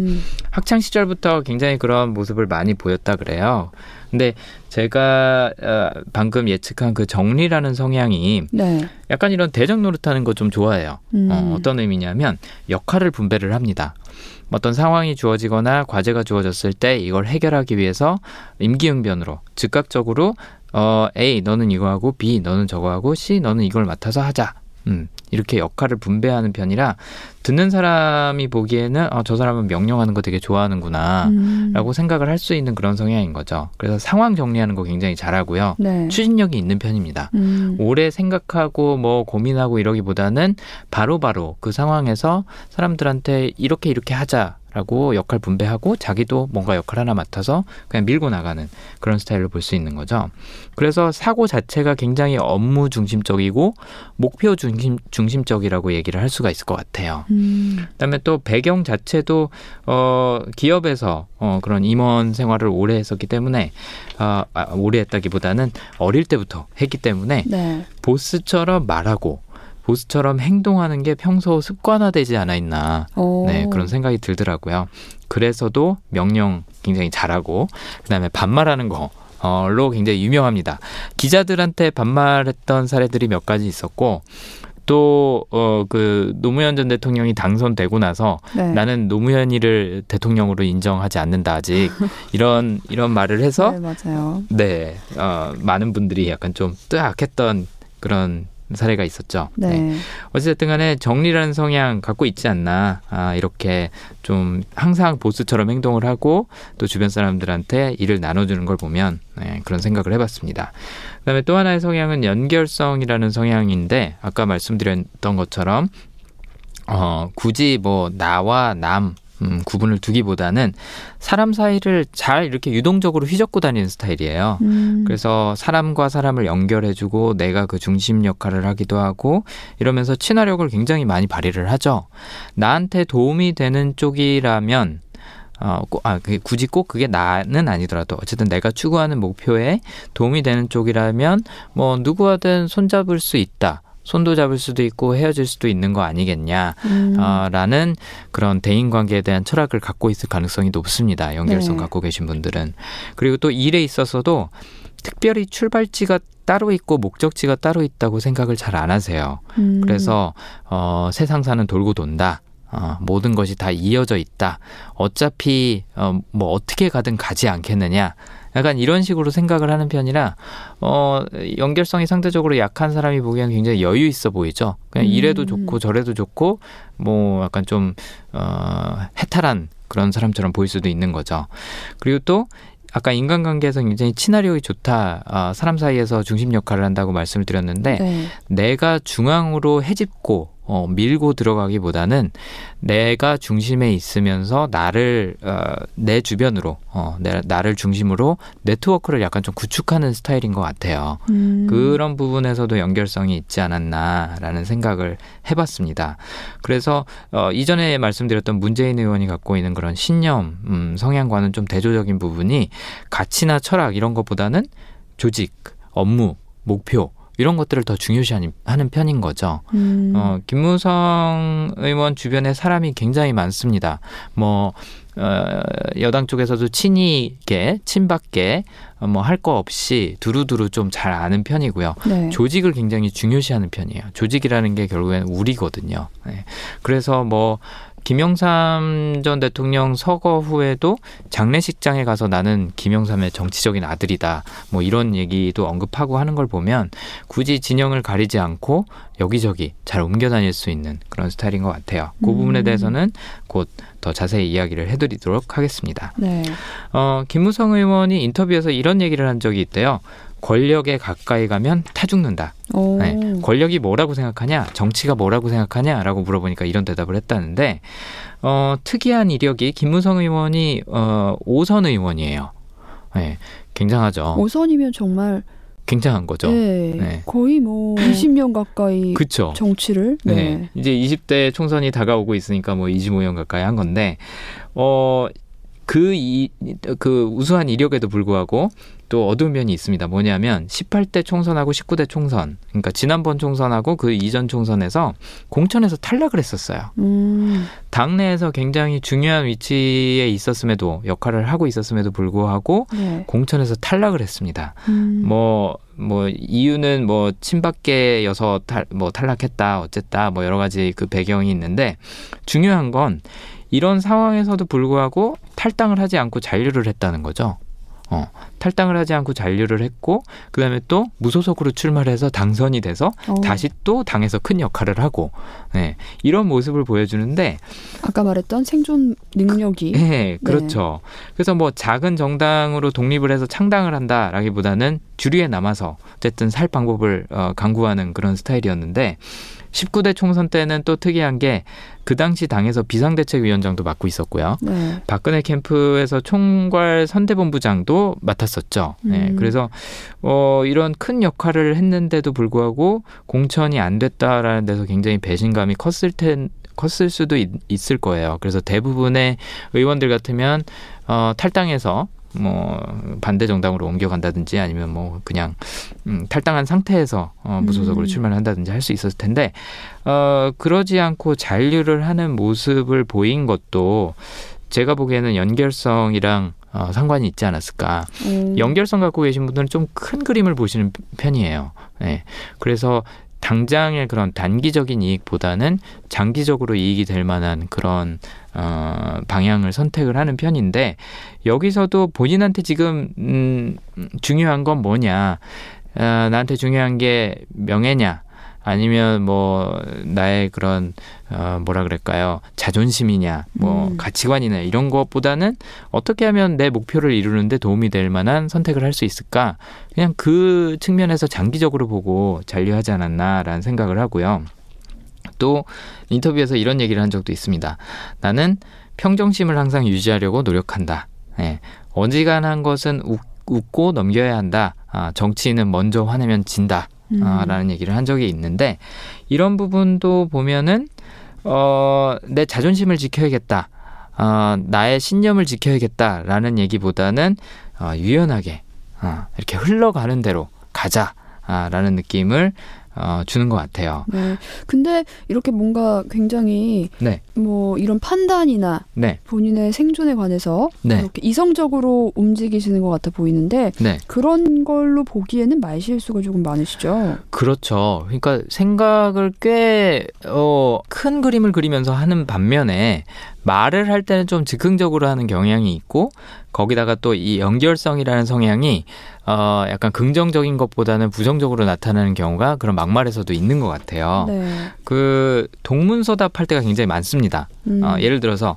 학창 시절부터 굉장히 그런 모습을 많이 보였다 그래요. 근데 제가 어, 방금 예측한 그 정리라는 성향이 네. 약간 이런 대적 노릇하는 거 좀 좋아해요. 음. 어, 어떤 의미냐면 역할을 분배를 합니다. 어떤 상황이 주어지거나 과제가 주어졌을 때 이걸 해결하기 위해서 임기응변으로 즉각적으로 어 A 너는 이거 하고 B 너는 저거 하고 C 너는 이걸 맡아서 하자. 음. 이렇게 역할을 분배하는 편이라 듣는 사람이 보기에는 아, 저 사람은 명령하는 거 되게 좋아하는구나. 음. 라고 생각을 할 수 있는 그런 성향인 거죠. 그래서 상황 정리하는 거 굉장히 잘하고요. 네. 추진력이 있는 편입니다. 음. 오래 생각하고 뭐 고민하고 이러기보다는 바로바로 그 상황에서 사람들한테 이렇게 이렇게 하자 라고 역할 분배하고 자기도 뭔가 역할 하나 맡아서 그냥 밀고 나가는 그런 스타일로 볼 수 있는 거죠. 그래서 사고 자체가 굉장히 업무 중심적이고 목표 중심 중심적이라고 얘기를 할 수가 있을 것 같아요. 음. 그다음에 또 배경 자체도 어 기업에서 어 그런 임원 생활을 오래 했었기 때문에 아, 아 오래 했다기보다는 어릴 때부터 했기 때문에 네. 보스처럼 말하고 보스처럼 행동하는 게 평소 습관화되지 않아 있나 오. 네 그런 생각이 들더라고요. 그래서도 명령 굉장히 잘하고 그다음에 반말하는 거. 어로 굉장히 유명합니다. 기자들한테 반말했던 사례들이 몇 가지 있었고 또 어 그 노무현 전 대통령이 당선되고 나서 네. 나는 노무현이를 대통령으로 인정하지 않는다 아직 이런 이런 말을 해서 네, 맞아요. 네, 어, 많은 분들이 약간 좀 뜨악했던 그런 사례가 있었죠. 네. 어쨌든 간에 정리라는 성향 갖고 있지 않나. 아, 이렇게 좀 항상 보스처럼 행동을 하고 또 주변 사람들한테 일을 나눠주는 걸 보면 네, 그런 생각을 해봤습니다. 그 다음에 또 하나의 성향은 연결성이라는 성향인데 아까 말씀드렸던 것처럼 어, 굳이 뭐 나와 남 음, 구분을 두기보다는 사람 사이를 잘 이렇게 유동적으로 휘젓고 다니는 스타일이에요. 음. 그래서 사람과 사람을 연결해주고 내가 그 중심 역할을 하기도 하고 이러면서 친화력을 굉장히 많이 발휘를 하죠. 나한테 도움이 되는 쪽이라면 어, 꼭, 아, 그게 굳이 꼭 그게 나는 아니더라도 어쨌든 내가 추구하는 목표에 도움이 되는 쪽이라면 뭐 누구와든 손잡을 수 있다. 손도 잡을 수도 있고 헤어질 수도 있는 거 아니겠냐. 음. 어, 라는 그런 대인 관계에 대한 철학을 갖고 있을 가능성이 높습니다. 연결성 네. 갖고 계신 분들은. 그리고 또 일에 있어서도 특별히 출발지가 따로 있고 목적지가 따로 있다고 생각을 잘 안 하세요. 음. 그래서 어, 세상사는 돌고 돈다. 어, 모든 것이 다 이어져 있다. 어차피 어, 뭐 어떻게 가든 가지 않겠느냐. 약간 이런 식으로 생각을 하는 편이라 어 연결성이 상대적으로 약한 사람이 보기에는 굉장히 여유 있어 보이죠. 그냥 음. 이래도 좋고 저래도 좋고 뭐 약간 좀 어, 해탈한 그런 사람처럼 보일 수도 있는 거죠. 그리고 또 아까 인간관계에서 굉장히 친화력이 좋다. 아, 사람 사이에서 중심 역할을 한다고 말씀을 드렸는데 네. 내가 중앙으로 해집고 어, 밀고 들어가기보다는 내가 중심에 있으면서 나를 어, 내 주변으로 어, 내, 나를 중심으로 네트워크를 약간 좀 구축하는 스타일인 것 같아요. 음. 그런 부분에서도 연결성이 있지 않았나라는 생각을 해봤습니다. 그래서 어, 이전에 말씀드렸던 문재인 의원이 갖고 있는 그런 신념 음, 성향과는 좀 대조적인 부분이 가치나 철학 이런 것보다는 조직, 업무, 목표 이런 것들을 더 중요시하는 하는 편인 거죠. 음. 어, 김무성 의원 주변에 사람이 굉장히 많습니다. 뭐, 어, 여당 쪽에서도 친이계, 친박계, 어, 뭐, 할 거 없이 두루두루 좀 잘 아는 편이고요. 네. 조직을 굉장히 중요시하는 편이에요. 조직이라는 게 결국엔 우리거든요. 네. 그래서 뭐 김영삼 전 대통령 서거 후에도 장례식장에 가서 나는 김영삼의 정치적인 아들이다. 뭐 이런 얘기도 언급하고 하는 걸 보면 굳이 진영을 가리지 않고 여기저기 잘 옮겨 다닐 수 있는 그런 스타일인 것 같아요. 그 음. 부분에 대해서는 곧 더 자세히 이야기를 해드리도록 하겠습니다. 네. 어, 김무성 의원이 인터뷰에서 이런 얘기를 한 적이 있대요. 권력에 가까이 가면 타 죽는다. 오. 네. 권력이 뭐라고 생각하냐, 정치가 뭐라고 생각하냐라고 물어보니까 이런 대답을 했다는데 어, 특이한 이력이 김무성 의원이 어, 오선 의원이에요. 네, 굉장하죠. 오선이면 정말 굉장한 거죠. 네. 네. 거의 뭐 20년 가까이 그쵸. 정치를 네. 네. 이제 20대 총선이 다가오고 있으니까 뭐 25년 가까이 한 건데, 어, 그, 이, 그 우수한 이력에도 불구하고 또 어두운 면이 있습니다. 뭐냐면 18대 총선하고 19대 총선, 그러니까 지난번 총선하고 그 이전 총선에서 공천에서 탈락을 했었어요. 음. 당내에서 굉장히 중요한 위치에 있었음에도 역할을 하고 있었음에도 불구하고 네. 공천에서 탈락을 했습니다. 음. 뭐, 뭐, 이유는 뭐, 친박계여서 탈, 뭐, 탈락했다, 어쨌다, 뭐, 여러 가지 그 배경이 있는데, 중요한 건, 이런 상황에서도 불구하고 탈당을 하지 않고 잔류를 했다는 거죠. 어, 탈당을 하지 않고 잔류를 했고, 그 다음에 또 무소속으로 출마를 해서 당선이 돼서 어. 다시 또 당에서 큰 역할을 하고, 네, 이런 모습을 보여주는데, 아까 말했던 생존 능력이 네, 그렇죠. 그래서 뭐 작은 정당으로 독립을 해서 창당을 한다라기보다는 주류에 남아서 어쨌든 살 방법을 어, 강구하는 그런 스타일이었는데 19대 총선 때는 또 특이한 게 그 당시 당에서 비상대책위원장도 맡고 있었고요. 네. 박근혜 캠프에서 총괄 선대본부장도 맡았었죠. 네, 음. 그래서 어, 이런 큰 역할을 했는데도 불구하고 공천이 안 됐다라는 데서 굉장히 배신감이 컸을 텐 컸을 수도 있, 있을 거예요. 그래서 대부분의 의원들 같으면 어, 탈당해서 뭐 반대 정당으로 옮겨간다든지 아니면 뭐 그냥 음, 탈당한 상태에서 어, 무소속으로 음. 출마를 한다든지 할 수 있었을 텐데 어, 그러지 않고 잔류를 하는 모습을 보인 것도 제가 보기에는 연결성이랑 어, 상관이 있지 않았을까. 음. 연결성 갖고 계신 분들은 좀 큰 그림을 보시는 편이에요. 네. 그래서 당장의 그런 단기적인 이익보다는 장기적으로 이익이 될 만한 그런 어, 방향을 선택을 하는 편인데 여기서도 본인한테 지금 음, 중요한 건 뭐냐? 어, 나한테 중요한 게 명예냐? 아니면 뭐 나의 그런 어 뭐라 그럴까요 자존심이냐 뭐 음. 가치관이나 이런 것보다는 어떻게 하면 내 목표를 이루는데 도움이 될 만한 선택을 할 수 있을까 그냥 그 측면에서 장기적으로 보고 잔류하지 않았나라는 생각을 하고요 또 인터뷰에서 이런 얘기를 한 적도 있습니다 나는 평정심을 항상 유지하려고 노력한다 예. 어지간한 것은 웃, 웃고 넘겨야 한다 아, 정치인은 먼저 화내면 진다 음. 아, 라는 얘기를 한 적이 있는데 이런 부분도 보면은 어, 내 자존심을 지켜야겠다. 어, 나의 신념을 지켜야겠다라는 얘기보다는 어, 유연하게 어, 이렇게 흘러가는 대로 가자라는 느낌을 어, 주는 것 같아요. 네. 근데 이렇게 뭔가 굉장히 네, 뭐 이런 판단이나 네, 본인의 생존에 관해서 네, 이렇게 이성적으로 움직이시는 것 같아 보이는데 네. 그런 걸로 보기에는 말 실수가 조금 많으시죠. 그렇죠. 그러니까 생각을 꽤, 어, 큰 그림을 그리면서 하는 반면에 말을 할 때는 좀 즉흥적으로 하는 경향이 있고, 거기다가 또 이 연결성이라는 성향이, 어, 약간 긍정적인 것보다는 부정적으로 나타나는 경우가 그런 막말에서도 있는 것 같아요. 네. 그 동문서답 할 때가 굉장히 많습니다. 음. 어, 예를 들어서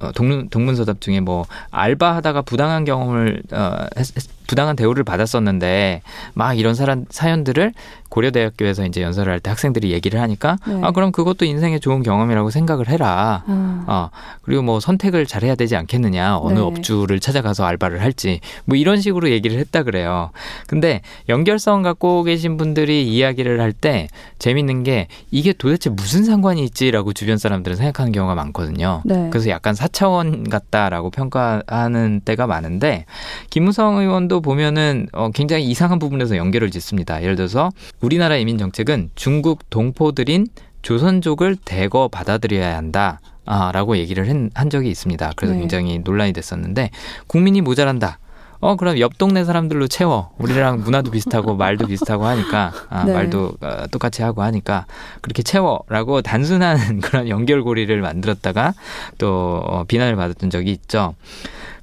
어, 동문, 동문서답 중에 뭐 알바하다가 부당한 경험을 어, 했- 했- 부당한 대우를 받았었는데 막 이런 사람 사연들을 고려대학교에서 이제 연설을 할 때 학생들이 얘기를 하니까 네. 아 그럼 그것도 인생의 좋은 경험이라고 생각을 해라. 아, 어 그리고 뭐 선택을 잘해야 되지 않겠느냐 어느 네. 업주를 찾아가서 알바를 할지 뭐 이런 식으로 얘기를 했다 그래요. 근데 연결성 갖고 계신 분들이 이야기를 할 때 재밌는 게 이게 도대체 무슨 상관이 있지라고 주변 사람들은 생각하는 경우가 많거든요. 네. 그래서 약간 사차원 같다라고 평가하는 때가 많은데 김무성 의원도 보면은 어, 굉장히 이상한 부분에서 연결을 짓습니다. 예를 들어서 우리나라 이민 정책은 중국 동포들인 조선족을 대거 받아들여야 한다. 아, 라고 얘기를 한, 한 적이 있습니다. 그래서 네. 굉장히 논란이 됐었는데 국민이 모자란다. 어 그럼 옆 동네 사람들로 채워 우리랑 문화도 비슷하고 말도 비슷하고 하니까 아, 네. 말도 어, 똑같이 하고 하니까 그렇게 채워라고 단순한 그런 연결고리를 만들었다가 또 어, 비난을 받았던 적이 있죠.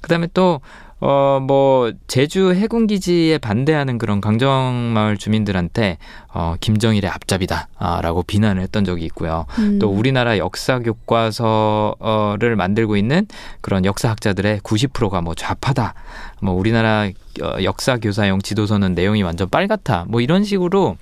그다음에 또 어, 뭐, 제주 해군기지에 반대하는 그런 강정마을 주민들한테, 어, 김정일의 앞잡이다, 아, 라고 비난을 했던 적이 있고요. 음. 또 우리나라 역사 교과서를 만들고 있는 그런 역사학자들의 90%가 뭐 좌파다. 뭐 우리나라 어, 역사 교사용 지도서는 내용이 완전 빨갛다. 뭐 이런 식으로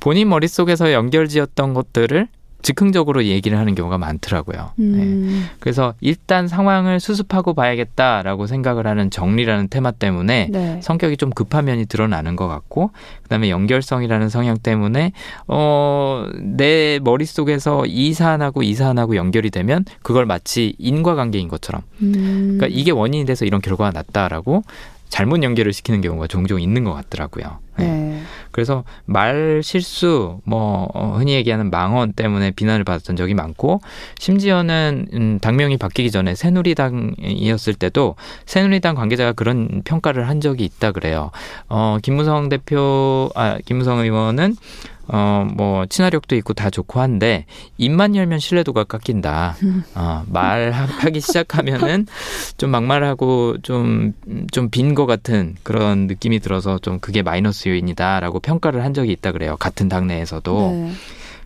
본인 머릿속에서 연결지었던 것들을 즉흥적으로 얘기를 하는 경우가 많더라고요. 네. 음. 그래서 일단 상황을 수습하고 봐야겠다라고 생각을 하는 정리라는 테마 때문에 네. 성격이 좀 급한 면이 드러나는 것 같고 그다음에 연결성이라는 성향 때문에 어 내 머릿속에서 이 사안하고 이 사안하고 연결이 되면 그걸 마치 인과관계인 것처럼 음. 그러니까 이게 원인이 돼서 이런 결과가 났다라고 잘못 연결을 시키는 경우가 종종 있는 것 같더라고요. 네. 네. 그래서 말 실수, 뭐 어, 흔히 얘기하는 망언 때문에 비난을 받았던 적이 많고 심지어는 음, 당명이 바뀌기 전에 새누리당이었을 때도 새누리당 관계자가 그런 평가를 한 적이 있다 그래요. 어, 김무성 대표, 아 김무성 의원은 어, 뭐, 친화력도 있고 다 좋고 한데, 입만 열면 신뢰도가 깎인다. 어, 말하기 시작하면은 좀 막말하고 좀, 좀 빈 것 같은 그런 느낌이 들어서 좀 그게 마이너스 요인이다라고 평가를 한 적이 있다 그래요. 같은 당내에서도. 네.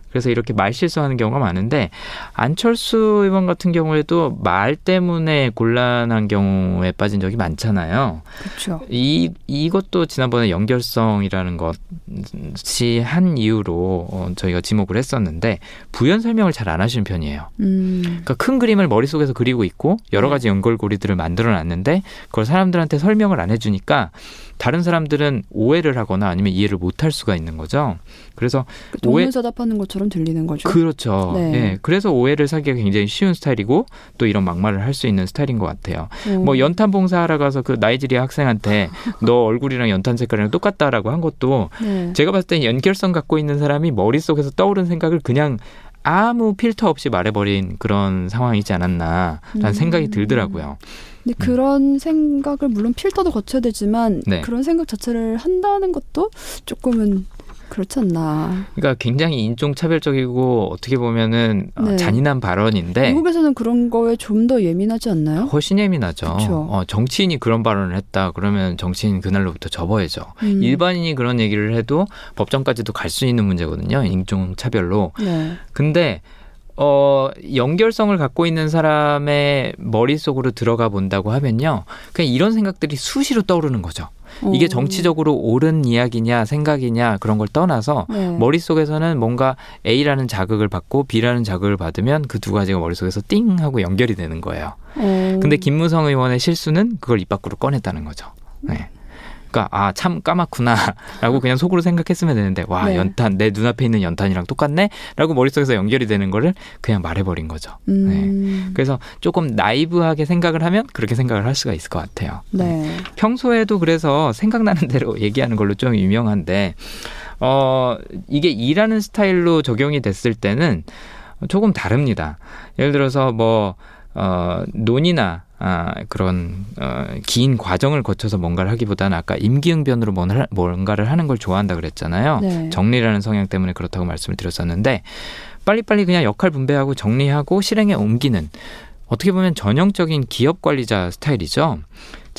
그래서 이렇게 말 실수하는 경우가 많은데, 안철수 의원 같은 경우에도 말 때문에 곤란한 경우에 빠진 적이 많잖아요. 그렇죠. 이 이것도 지난번에 연결성이라는 것이 한 이유로 어, 저희가 지목을 했었는데 부연 설명을 잘 안 하시는 편이에요. 음. 그러니까 큰 그림을 머릿속에서 그리고 있고 여러 가지 연결고리들을 만들어 놨는데 그걸 사람들한테 설명을 안 해주니까 다른 사람들은 오해를 하거나 아니면 이해를 못할 수가 있는 거죠. 그래서 그 오해- 동문서답하는 것처럼 들리는 거죠. 그렇죠. 네. 예. 그래서 오해를 사기가 굉장히 쉬운 스타일이고 또 이런 막말을 할 수 있는 스타일인 것 같아요. 어. 뭐 연탄 봉사하러 가서 그 나이지리아 학생한테 너 얼굴이랑 연탄 색깔이랑 똑같다라고 한 것도 네. 제가 봤을 때 연결성 갖고 있는 사람이 머릿속에서 떠오른 생각을 그냥 아무 필터 없이 말해버린 그런 상황이지 않았나라는 음. 생각이 들더라고요. 근데 그런 생각을 물론 필터도 거쳐야 되지만 네. 그런 생각 자체를 한다는 것도 조금은 그렇지 않나. 그러니까 굉장히 인종차별적이고 어떻게 보면은 어, 네. 잔인한 발언인데 미국에서는 그런 거에 좀 더 예민하지 않나요? 훨씬 예민하죠. 그쵸. 어, 정치인이 그런 발언을 했다 그러면 정치인 그날로부터 접어야죠. 음. 일반인이 그런 얘기를 해도 법정까지도 갈 수 있는 문제거든요. 인종차별로. 네. 근데 어 연결성을 갖고 있는 사람의 머릿속으로 들어가 본다고 하면요. 그냥 이런 생각들이 수시로 떠오르는 거죠. 이게 어. 정치적으로 옳은 이야기냐 생각이냐 그런 걸 떠나서 네. 머릿속에서는 뭔가 A라는 자극을 받고 B라는 자극을 받으면 그 두 가지가 머릿속에서 띵 하고 연결이 되는 거예요. 어. 근데 김무성 의원의 실수는 그걸 입 밖으로 꺼냈다는 거죠. 네. 그러니까 아 참 까맣구나라고 그냥 속으로 생각했으면 되는데 와 네. 연탄 내 눈앞에 있는 연탄이랑 똑같네라고 머릿속에서 연결이 되는 거를 그냥 말해버린 거죠. 음. 그래서 조금 나이브하게 생각을 하면 그렇게 생각을 할 수가 있을 것 같아요. 네. 평소에도 그래서 생각나는 대로 얘기하는 걸로 좀 유명한데 어 이게 일하는 스타일로 적용이 됐을 때는 조금 다릅니다. 예를 들어서 뭐 어, 논의나 아, 그런 어, 긴 과정을 거쳐서 뭔가를 하기보다는 아까 임기응변으로 뭔가를, 하는 걸 좋아한다 그랬잖아요. 네. 정리라는 성향 때문에 그렇다고 말씀을 드렸었는데 빨리빨리 그냥 역할 분배하고 정리하고 실행에 옮기는 어떻게 보면 전형적인 기업 관리자 스타일이죠.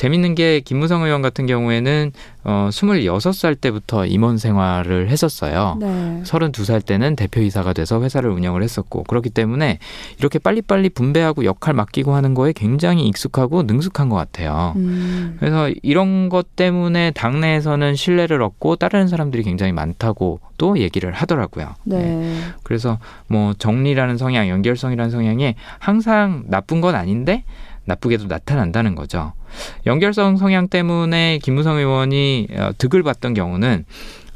재밌는 게 김무성 의원 같은 경우에는 어 26살 때부터 임원 생활을 했었어요. 네. 32살 때는 대표이사가 돼서 회사를 운영을 했었고 그렇기 때문에 이렇게 빨리빨리 분배하고 역할 맡기고 하는 거에 굉장히 익숙하고 능숙한 것 같아요. 음. 그래서 이런 것 때문에 당내에서는 신뢰를 얻고 따르는 사람들이 굉장히 많다고 또 얘기를 하더라고요. 네. 그래서 뭐 정리라는 성향, 연결성이라는 성향이 항상 나쁜 건 아닌데 나쁘게도 나타난다는 거죠. 연결성 성향 때문에 김무성 의원이 어, 득을 봤던 경우는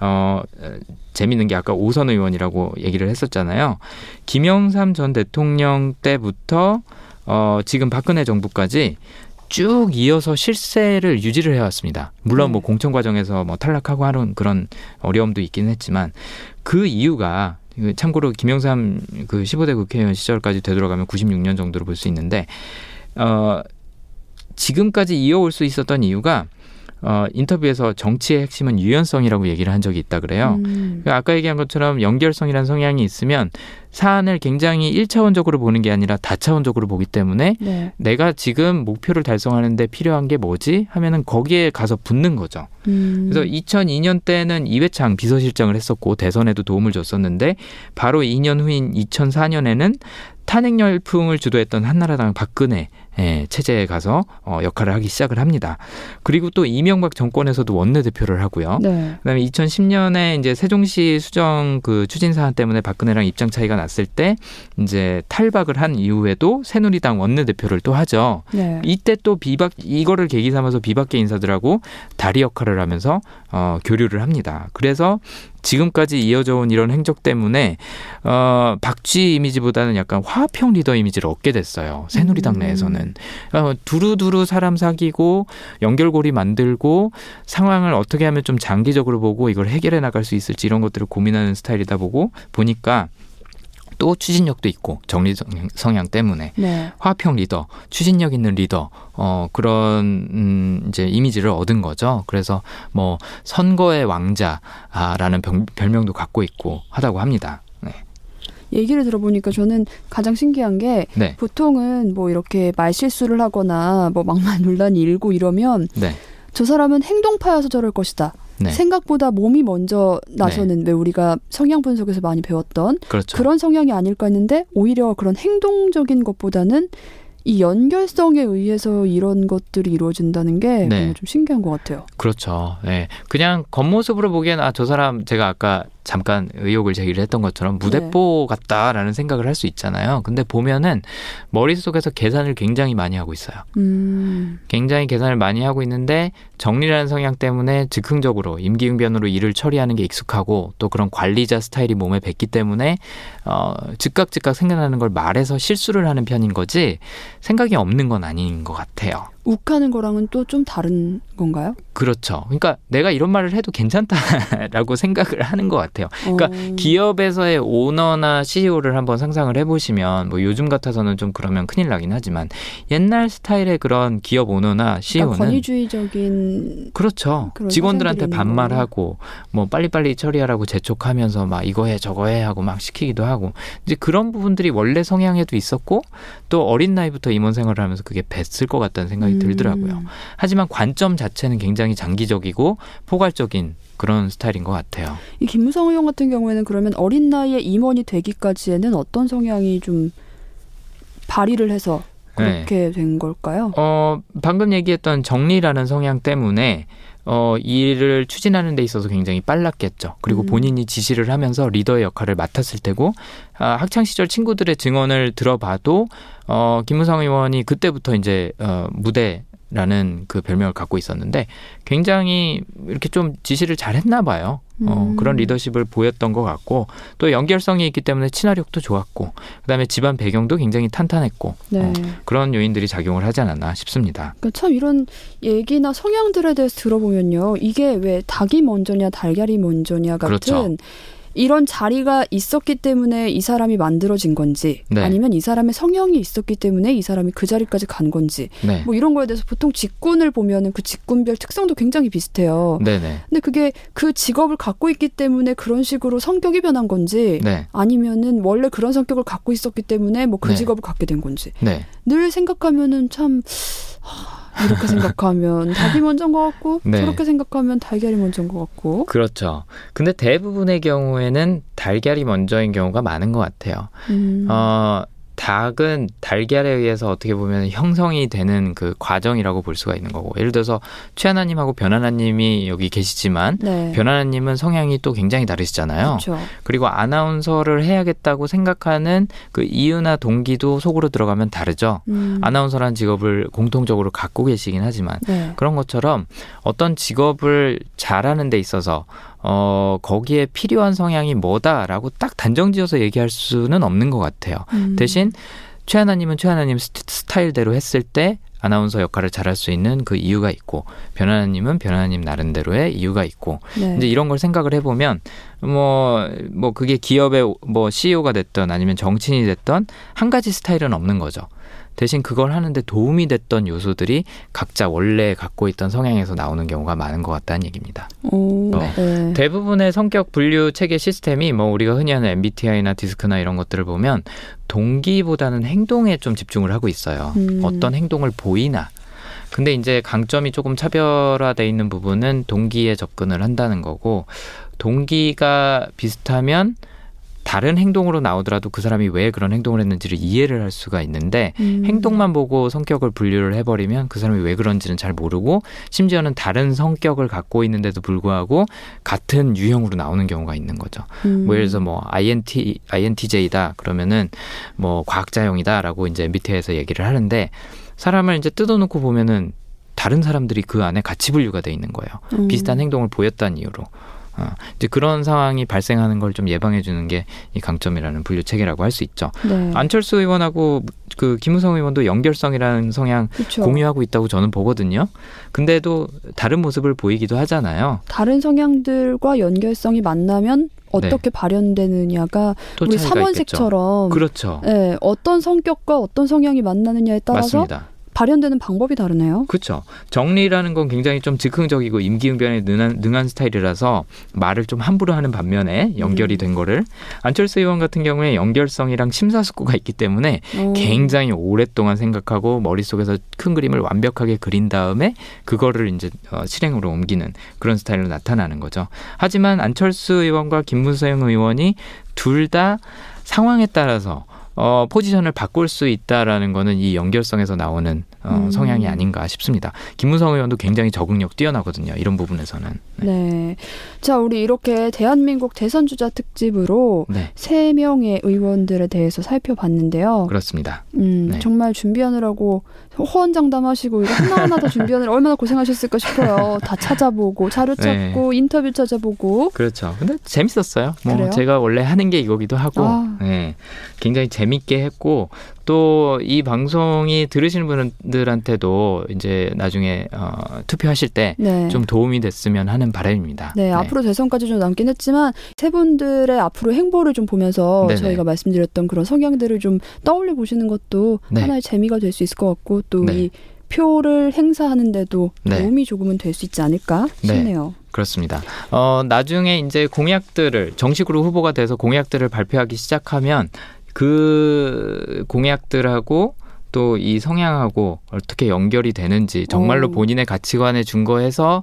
어 어, 재밌는 게 아까 오선 의원이라고 얘기를 했었잖아요. 김영삼 전 대통령 때부터 어 지금 박근혜 정부까지 쭉 이어서 실세를 유지를 해왔습니다. 물론 뭐 네. 공천 과정에서 뭐 탈락하고 하는 그런 어려움도 있긴 했지만 그 이유가 그 참고로 김영삼 그 15대 국회의원 시절까지 되돌아가면 96년 정도로 볼 수 있는데 어 지금까지 이어올 수 있었던 이유가 어 인터뷰에서 정치의 핵심은 유연성이라고 얘기를 한 적이 있다 그래요. 음. 그 아까 얘기한 것처럼 연결성이라는 성향이 있으면 사안을 굉장히 일차원적으로 보는 게 아니라 다차원적으로 보기 때문에 네. 내가 지금 목표를 달성하는데 필요한 게 뭐지? 하면은 거기에 가서 붙는 거죠. 음. 그래서 2002년 때는 이회창 비서실장을 했었고 대선에도 도움을 줬었는데 바로 2년 후인 2004년에는 탄핵 열풍을 주도했던 한나라당 박근혜 예, 체제에 가서 어, 역할을 하기 시작을 합니다. 그리고 또 이명박 정권에서도 원내대표를 하고요. 네. 그다음에 2010년에 이제 세종시 수정 그 추진 사안 때문에 박근혜랑 입장 차이가 났을 때 이제 탈박을 한 이후에도 새누리당 원내대표를 또 하죠. 네. 이때 또 비박 이거를 계기 삼아서 비박계 인사들하고 다리 역할을 하면서 어, 교류를 합니다. 그래서 지금까지 이어져 온 이런 행적 때문에 어, 박쥐 이미지보다는 약간 화평 리더 이미지를 얻게 됐어요. 새누리당 음. 내에서는 어, 두루두루 사람 사귀고 연결고리 만들고 상황을 어떻게 하면 좀 장기적으로 보고 이걸 해결해 나갈 수 있을지 이런 것들을 고민하는 스타일이다 보고 보니까 또 추진력도 있고 정리 성- 성향 때문에 네. 화평 리더, 추진력 있는 리더, 어, 그런, 음, 이제 이미지를 얻은 거죠. 그래서 뭐, 선거의 왕자라는 병- 별명도 갖고 있고 하다고 합니다. 네. 얘기를 들어보니까 저는 가장 신기한 게 네. 보통은 뭐 이렇게 말실수를 하거나 뭐 막말 논란이 일고 이러면 네. 저 사람은 행동파여서 저럴 것이다. 네. 생각보다 몸이 먼저 나서는 왜 우리가 성향 분석에서 많이 배웠던 그렇죠. 그런 성향이 아닐까 했는데 오히려 그런 행동적인 것보다는 이 연결성에 의해서 이런 것들이 이루어진다는 게 네. 좀 신기한 것 같아요. 그렇죠. 네. 그냥 겉모습으로 보기엔 아, 저 사람 제가 아까 잠깐 의혹을 제기를 했던 것처럼 무대뽀 같다라는 생각을 할 수 있잖아요. 근데 보면은 머릿속에서 계산을 굉장히 많이 하고 있어요. 음, 굉장히 계산을 많이 하고 있는데 정리라는 성향 때문에 즉흥적으로 임기응변으로 일을 처리하는 게 익숙하고 또 그런 관리자 스타일이 몸에 뱄기 때문에 어, 즉각 즉각 생각나는 걸 말해서 실수를 하는 편인 거지 생각이 없는 건 아닌 것 같아요. 욱하는 거랑은 또 좀 다른 건가요? 그렇죠. 그러니까 내가 이런 말을 해도 괜찮다라고 생각을 하는 것 같아요. 그러니까 어, 기업에서의 오너나 CEO를 한번 상상을 해보시면 뭐 요즘 같아서는 좀 그러면 큰일 나긴 하지만 옛날 스타일의 그런 기업 오너나 그러니까 CEO는 권위주의적인 그렇죠. 직원들한테 반말하고 뭐 빨리빨리 처리하라고 재촉하면서 막 이거 해 저거 해 하고 막 시키기도 하고 이제 그런 부분들이 원래 성향에도 있었고 또 어린 나이부터 임원 생활을 하면서 그게 뱄을 것 같다는 생각이 음, 들더라고요. 하지만 관점 자체는 굉장히 장기적이고 포괄적인 그런 스타일인 것 같아요. 이 김무성 의원 같은 경우에는 그러면 어린 나이에 임원이 되기까지에는 어떤 성향이 좀 발휘를 해서 네. 그렇게 된 걸까요? 어, 방금 얘기했던 정리라는 성향 때문에 어, 이 일을 추진하는 데 있어서 굉장히 빨랐겠죠. 그리고 음. 본인이 지시를 하면서 리더의 역할을 맡았을 테고, 아, 학창 시절 친구들의 증언을 들어봐도, 어, 김무성 의원이 그때부터 이제, 어, 무대, 라는 그 별명을 갖고 있었는데 굉장히 이렇게 좀 지시를 잘 했나 봐요. 어, 음. 그런 리더십을 보였던 것 같고 또 연결성이 있기 때문에 친화력도 좋았고 그다음에 집안 배경도 굉장히 탄탄했고 네. 어, 그런 요인들이 작용을 하지 않았나 싶습니다. 그러니까 참 이런 얘기나 성향들에 대해서 들어보면요. 이게 왜 닭이 먼저냐 달걀이 먼저냐 같은 그렇죠. 이런 자리가 있었기 때문에 이 사람이 만들어진 건지 네. 아니면 이 사람의 성형이 있었기 때문에 이 사람이 그 자리까지 간 건지 네. 뭐 이런 거에 대해서 보통 직군을 보면은 그 직군별 특성도 굉장히 비슷해요. 네네. 근데 그게 그 직업을 갖고 있기 때문에 그런 식으로 성격이 변한 건지 네. 아니면은 원래 그런 성격을 갖고 있었기 때문에 뭐그 네. 직업을 갖게 된 건지 네. 늘 생각하면은 참 하, 이렇게 생각하면 닭이 먼저인 것 같고 네. 저렇게 생각하면 달걀이 먼저인 것 같고 그렇죠. 근데 대부분의 경우에는 달걀이 먼저인 경우가 많은 것 같아요. 음. 어, 닭은 달걀에 의해서 어떻게 보면 형성이 되는 그 과정이라고 볼 수가 있는 거고. 예를 들어서 최하나님하고 변하나님이 여기 계시지만 네. 변하나님은 성향이 또 굉장히 다르시잖아요. 그렇죠. 그리고 아나운서를 해야겠다고 생각하는 그 이유나 동기도 속으로 들어가면 다르죠. 음. 아나운서라는 직업을 공통적으로 갖고 계시긴 하지만 네. 그런 것처럼 어떤 직업을 잘하는 데 있어서 어 거기에 필요한 성향이 뭐다라고 딱 단정지어서 얘기할 수는 없는 것 같아요. 음. 대신 최하나님은 최하나님 스- 스타일대로 했을 때 아나운서 역할을 잘할 수 있는 그 이유가 있고 변하나님은 변하나님 나름대로의 이유가 있고 네. 이제 이런 걸 생각을 해보면 뭐뭐 그게 기업의 뭐 CEO가 됐던 아니면 정치인이 됐던 한 가지 스타일은 없는 거죠. 대신 그걸 하는데 도움이 됐던 요소들이 각자 원래 갖고 있던 성향에서 나오는 경우가 많은 것 같다는 얘기입니다. 오, 네. 네. 대부분의 성격 분류 체계 시스템이 뭐 우리가 흔히 하는 MBTI나 디스크나 이런 것들을 보면 동기보다는 행동에 좀 집중을 하고 있어요. 음. 어떤 행동을 보이나. 근데 이제 강점이 조금 차별화돼 있는 부분은 동기에 접근을 한다는 거고 동기가 비슷하면 다른 행동으로 나오더라도 그 사람이 왜 그런 행동을 했는지를 이해를 할 수가 있는데 음. 행동만 보고 성격을 분류를 해버리면 그 사람이 왜 그런지는 잘 모르고 심지어는 다른 성격을 갖고 있는데도 불구하고 같은 유형으로 나오는 경우가 있는 거죠. 음. 뭐 예를 들어서 뭐 INT INTJ다 그러면은 뭐 과학자형이다라고 이제 MBTI에서 얘기를 하는데 사람을 이제 뜯어놓고 보면은 다른 사람들이 그 안에 같이 분류가 돼 있는 거예요. 음. 비슷한 행동을 보였다는 이유로. 어, 이제 그런 상황이 발생하는 걸 좀 예방해 주는 게 이 강점이라는 분류 체계라고 할 수 있죠. 네. 안철수 의원하고 그 김우성 의원도 연결성이라는 성향 그렇죠. 공유하고 있다고 저는 보거든요. 근데도 다른 모습을 보이기도 하잖아요. 다른 성향들과 연결성이 만나면 어떻게 발현되느냐가 네. 또 우리. 삼원색처럼 그렇죠. 네, 어떤 성격과 어떤 성향이 만나느냐에 따라서 맞습니다. 발현되는 방법이 다르네요. 그렇죠. 정리라는 건 굉장히 좀 즉흥적이고 임기응변에 능한, 능한 스타일이라서 말을 좀 함부로 하는 반면에 연결이 음. 된 거를 안철수 의원 같은 경우에 연결성이랑 심사숙고가 있기 때문에 어. 굉장히 오랫동안 생각하고 머릿속에서 큰 그림을 완벽하게 그린 다음에 그거를 이제 어, 실행으로 옮기는 그런 스타일로 나타나는 거죠. 하지만 안철수 의원과 김문성 의원이 둘 다 상황에 따라서 어, 포지션을 바꿀 수 있다라는 거는 이 연결성에서 나오는 어, 음. 성향이 아닌가 싶습니다. 김문성 의원도 굉장히 적응력 뛰어나거든요. 이런 부분에서는. 네. 네. 자, 우리 이렇게 대한민국 대선 주자 특집으로 네, 세 명의 의원들에 대해서 살펴봤는데요. 그렇습니다. 음, 네. 정말 준비하느라고 호언장담하시고 이거 하나하나 다 준비하느라 얼마나 고생하셨을까 싶어요. 다 찾아보고 자료 네. 찾고 인터뷰 찾아보고 그렇죠. 근데 재밌었어요. 뭐 그래요? 제가 원래 하는 게 이거기도 하고, 아. 네, 굉장히 재밌게 했고 또 이 방송이 들으시는 분들한테도 이제 나중에 어, 투표하실 때 네. 좀 도움이 됐으면 하는 바람입니다. 네, 앞으로 대선까지 좀 남긴 했지만 세 분들의 앞으로 행보를 좀 보면서 네네. 저희가 말씀드렸던 그런 성향들을 좀 떠올려 보시는 것도 네. 하나의 재미가 될 수 있을 것 같고 또 네. 이 표를 행사하는데도 네. 도움이 조금은 될 수 있지 않을까 네. 싶네요. 그렇습니다. 어, 나중에 이제 공약들을 정식으로 후보가 돼서 공약들을 발표하기 시작하면 그 공약들하고 또 이 성향하고 어떻게 연결이 되는지 정말로 오. 본인의 가치관에 준거해서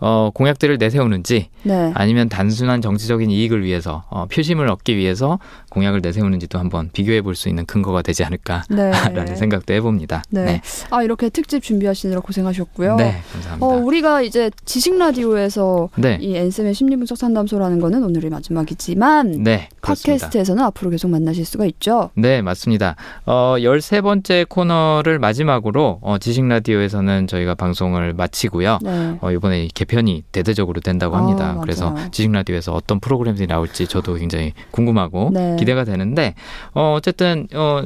어, 공약들을 내세우는지 네. 아니면 단순한 정치적인 이익을 위해서 어, 표심을 얻기 위해서 공약을 내세우는지도 한번 비교해 볼 수 있는 근거가 되지 않을까라는 네. 생각도 해봅니다. 네. 네, 아, 이렇게 특집 준비하시느라 고생하셨고요. 네, 감사합니다. 어, 우리가 이제 지식 라디오에서 네, 이 엔쌤의 심리분석 상담소라는 거는 오늘이 마지막이지만 네. 팟캐스트에서는 앞으로 계속 만나실 수가 있죠. 네, 맞습니다. 어, 13번째 코너를 마지막으로 어, 지식 라디오에서는 저희가 방송을 마치고요. 네. 어, 이번에 개편이 대대적으로 된다고 아, 합니다. 맞아요. 그래서 지식 라디오에서 어떤 프로그램들이 나올지 저도 굉장히 궁금하고 네. 기대가 되는데 어, 어쨌든 어,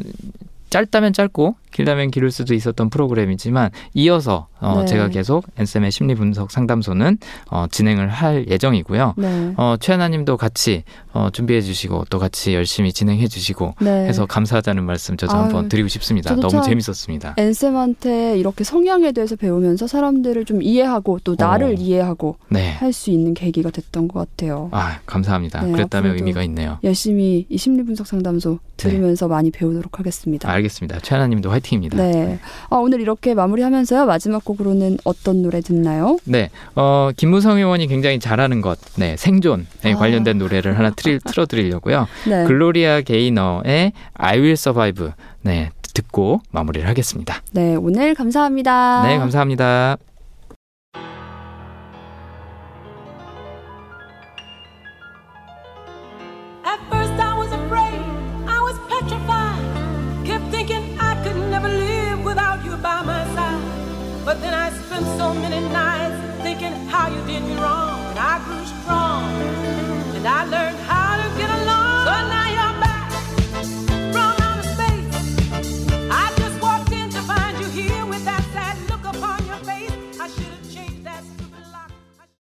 짧다면 짧고 길다면 길을 수도 있었던 프로그램이지만 이어서 어, 네. 제가 계속 앤쌤의 심리 분석 상담소는 어, 진행을 할 예정이고요. 네. 어, 최하나님도 같이 어, 준비해 주시고 또 같이 열심히 진행해 주시고 네. 해서 감사하다는 말씀 저도 아유, 한번 드리고 싶습니다. 너무 참 재밌었습니다. 앤쌤한테 이렇게 성향에 대해서 배우면서 사람들을 좀 이해하고 또 나를 어. 이해하고 네. 할수 있는 계기가 됐던 것 같아요. 아, 감사합니다. 네, 그랬다면 의미가 있네요. 열심히 이 심리 분석 상담소 들으면서 많이 배우도록 하겠습니다. 알겠습니다. 최하나님도 화이팅입니다. 네. 아, 오늘 이렇게 마무리하면서요. 마지막 곡 으로는 어떤 노래 듣나요? 네, 어, 김무성 의원이 굉장히 잘하는 것, 네, 생존에 아. 관련된 노래를 하나 틀, 틀어드리려고요. 네. 글로리아 게이너의 I Will Survive, 네, 듣고 마무리를 하겠습니다. 네, 오늘 감사합니다. 네, 감사합니다. Did me wrong. And I grew strong, and I learned